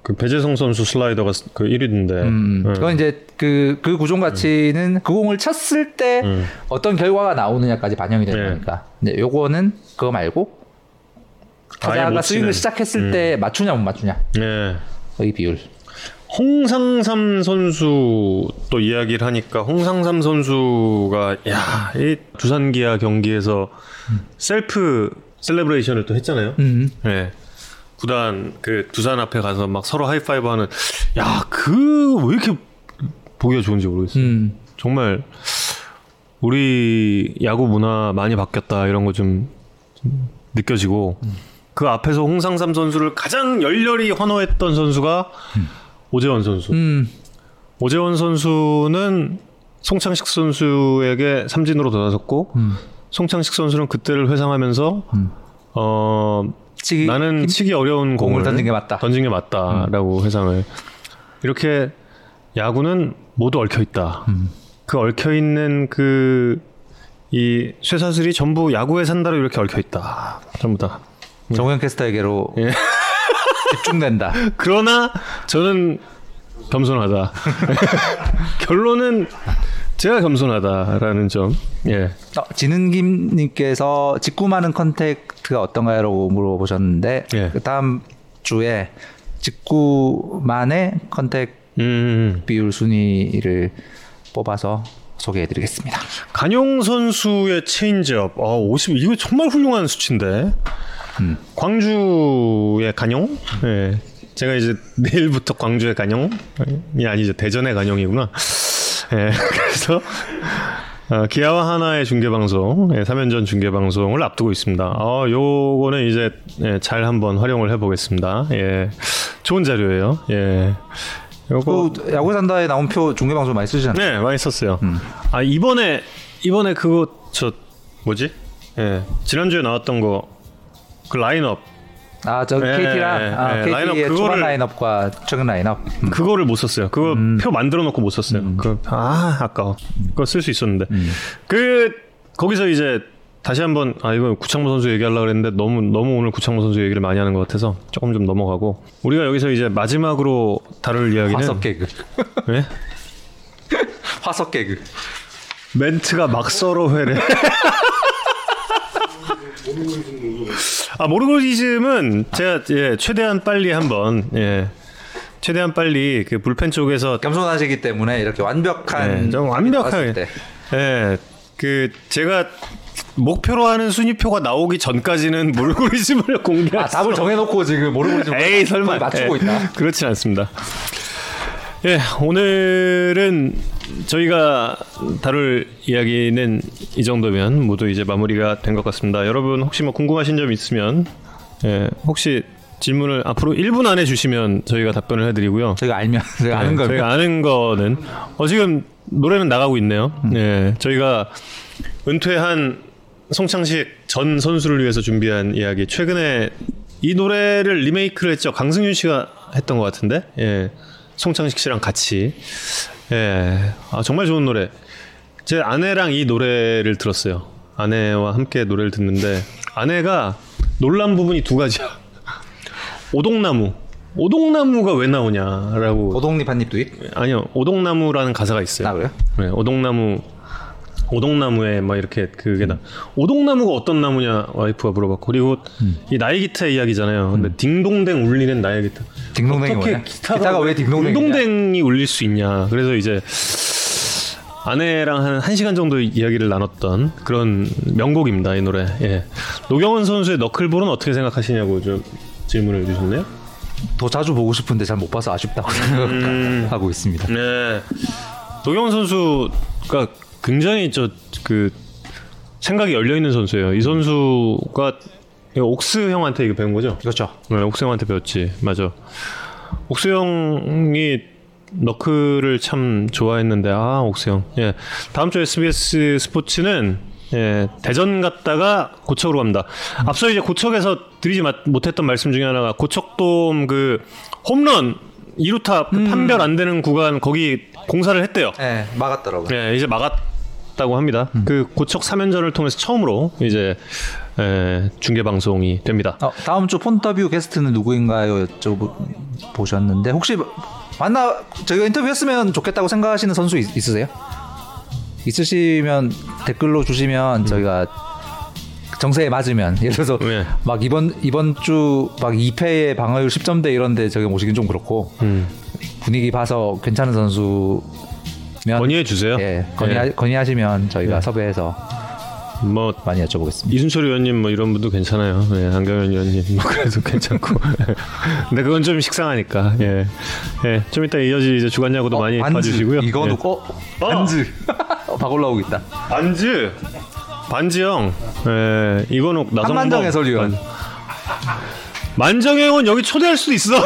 그 배재성 선수 슬라이더가 그 1위인데. 음, 그건 이제 그, 그 구종 가치는 그 공을 쳤을 때 음. 어떤 결과가 나오느냐까지 반영이 되는 네. 거니까. 근데 요거는 그거 말고 타자가 못 스윙을. 시작했을 때 맞추냐 못 맞추냐 네. 의 비율. 홍상삼 선수 또 이야기를 하니까 홍상삼 선수가 야, 이 두산 기아 경기에서 셀프 셀레브레이션을 또 했잖아요. 음. 네. 구단 그 두산 앞에 가서 막 서로 하이파이브 하는 야, 그 왜 이렇게 보기가 좋은지 모르겠어요. 음. 정말 우리 야구 문화 많이 바뀌었다 이런 거 좀 느껴지고 그 앞에서 홍상삼 선수를 가장 열렬히 환호했던 선수가 오재원 선수. 음. 오재원 선수는 송창식 선수에게 삼진으로 돌아섰고 음. 송창식 선수는 그때를 회상하면서 어 치기 나는 힘- 치기 어려운 공을, 공을 던진 게 맞다. 음. 던진 게 맞다라고 회상을 이렇게 야구는 모두 얽혀 있다. 음. 그 얽혀 있는 그 이 쇠사슬이 전부 야구에 산다로 이렇게 얽혀 있다. 전부 다. 정우영 캐스터에게로 예. 집중된다. 그러나 저는 겸손하다. 결론은 제가 겸손하다라는 점. 예. 어, 지능김님께서 직구 만의 contact가 어떤가요라고 물어보셨는데 예. 그 다음 주에 직구만의 contact 음. 비율 순위를 뽑아서 소개해드리겠습니다. 간용 선수의 체인지업. 아, 50 이거 정말 훌륭한 수치인데. 광주의 간용? 예. 제가 이제 내일부터 광주의 간용이 아니죠. 대전의 간용이구나. 예. 그래서 어, 기아와 하나의 중계 방송, 예, 3연전 중계 방송을 앞두고 있습니다. 어, 요거는 이제 예, 잘 한번 활용을 해 보겠습니다. 예. 좋은 자료예요. 예. 요거 그 야구 산다에 나온 표 중계 방송 많이 쓰시잖아요. 네 많이 썼어요. 음. 아 이번에 이번에 그거 저 뭐지? 예 지난주에 나왔던 거 그 라인업 아, 저 네, KT랑 아, 네, 라인업 KT의 초반 그거를- 라인업과 최근 라인업. 음. 그거를 못 썼어요. 그거 표 만들어 놓고 못 썼어요. 그, 아 아까워. 그거 쓸 수 있었는데 그 거기서 이제 다시 한번 아 이거 구창모 선수 얘기하려고 그랬는데 너무 너무 오늘 구창모 선수 얘기를 많이 하는 것 같아서 조금 좀 넘어가고 우리가 여기서 이제 마지막으로 다룰 이야기는 화석 개그. 네? 화석 개그. 멘트가 막 썰어 회래. 아 모르고리즘은 제가 예, 최대한 빨리 한번 예 최대한 빨리 그 불펜 쪽에서 겸손하시기 때문에 이렇게 완벽한 네, 좀 완벽하게. 예, 그 제가 목표로 하는 순위표가 나오기 전까지는 모르고리즘을 공개할 아, 답을 정해놓고 지금 모르고 지금 에이 설마 맞추고 예, 있다. 그렇진 않습니다. 예, 오늘은 저희가 다룰 이야기는 이 정도면 모두 이제 마무리가 된 것 같습니다. 여러분 혹시 뭐 궁금하신 점 있으면 예, 혹시 질문을 앞으로 1분 안에 주시면 저희가 답변을 해드리고요. 저희가 알면 저희가 아는 네, 거면 저희가 아는 거는 어 지금 노래는 나가고 있네요. 음. 예, 저희가 은퇴한 송창식 전 선수를 위해서 준비한 이야기. 최근에 이 노래를 리메이크를 했죠. 강승윤 씨가 했던 것 같은데. 예, 송창식 씨랑 같이. 예, 아 정말 좋은 노래. 제 아내랑 이 노래를 들었어요. 아내와 함께 노래를 듣는데 아내가 놀란 부분이 두 가지야. 오동나무. 오동나무가 왜 나오냐라고 오동잎 한입 두입. 아니요 오동나무라는 가사가 있어요. 아 그래요? 네, 오동나무 오동나무에 막 이렇게 그게 나 오동나무가 어떤 나무냐 와이프가 물어봤고 그리고 음. 이 나의 기타 이야기잖아요. 근데 딩동댕 울리는 나의 기타. 딩동댕이 어떻게? 기타가, 기타가 왜 딩동댕이냐? 딩동댕이 울릴 수 있냐. 그래서 이제 아내랑 한 1시간 정도 이야기를 나눴던 그런 명곡입니다. 이 노래. 예. 노경원 선수의 너클볼은 어떻게 생각하시냐고 좀 질문을 주셨네요. 더 자주 보고 싶은데 잘 못 봐서 아쉽다고 음. 생각하고 있습니다. 네. 노경원 선수가 굉장히 저 그 생각이 열려 있는 선수예요. 이 선수가 옥스 형한테 이거 배운 거죠? 그렇죠. 네, 옥스 형한테 배웠지. 맞아. 옥스 형이 너클을 참 좋아했는데 아 옥스 형. 예. 다음 주 SBS 스포츠는 예, 대전 갔다가 고척으로 갑니다. 앞서 이제 고척에서 드리지 마- 못했던 말씀 중에 하나가 고척돔 그 홈런 2루타 그 판별 안 되는 구간 거기 공사를 했대요. 네, 막았더라고요. 네, 이제 막았 다고 합니다. 그 고척 3연전을 통해서 처음으로 이제 에, 중계 방송이 됩니다. 어, 다음 주 폰터뷰 게스트는 누구인가요? 여쭤보셨는데 혹시 만나 저희가 인터뷰했으면 좋겠다고 생각하시는 선수 있, 있으세요? 있으시면 댓글로 주시면 저희가 정세에 맞으면 예를 들어서 네. 막 이번 이번 주 막 2패에 방어율 10점대 이런데 저기 모시긴 좀 그렇고 음. 분위기 봐서 괜찮은 선수 면 건의해 주세요. 예 건의하, 건의하시면 저희가 섭외해서 뭐 많이 여쭤보겠습니다. 이순철 의원님 뭐 이런 분도 괜찮아요. 예, 한경현 의원님 뭐 그래도 괜찮고. 근데 그건 좀 식상하니까. 예, 예, 좀 이따 이어지 이제 주간 야구도 많이 반즈. 봐주시고요. 이거 예. 어, 반즈. 어, 박 올라오고 있다. 반즈, 반즈 형. 예, 이거는 나성범. 한만정 해설위원. 만정형은 여기 초대할 수도 있어.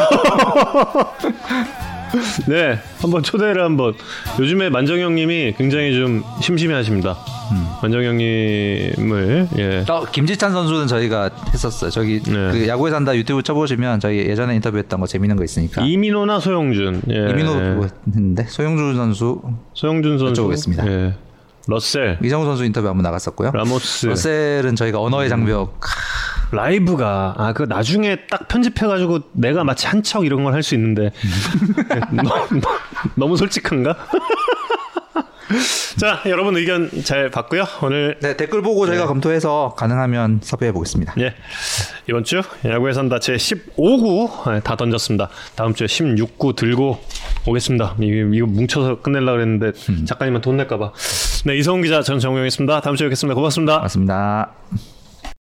네, 한번 초대를 한번. 요즘에 만정 형님이 굉장히 좀 심심해하십니다. 만정 형님을 예. 어, 김지찬 선수는 저희가 했었어요. 저기 네. 그 야구에 산다 유튜브 쳐보시면 저희 예전에 인터뷰했던 거 재밌는 거 있으니까. 이민호나 소영준. 예. 이민호 했는데 소영주 선수, 소형준 선수. 여쭤보겠습니다. 예. 러셀, 이정후 선수 인터뷰 한번 나갔었고요. 라모스. 러셀은 저희가 언어의 장벽 라이브가 아 그 나중에 딱 편집해가지고 내가 마치 한 척 이런 걸 할 수 있는데. 너무, 너무 솔직한가? 자 여러분 의견 잘 봤고요. 오늘 네, 댓글 보고 저희가 검토해서 가능하면 섭외해 보겠습니다. 예. 이번 주 야구에 산다 제 15구 다 던졌습니다. 다음 주에 16구 들고 오겠습니다. 이거, 뭉쳐서 끝내려고 그랬는데 작가님은 돈 낼까봐. 네 이성훈 기자 전 정우영이었습니다. 다음 주에 뵙겠습니다. 고맙습니다. 맞습니다.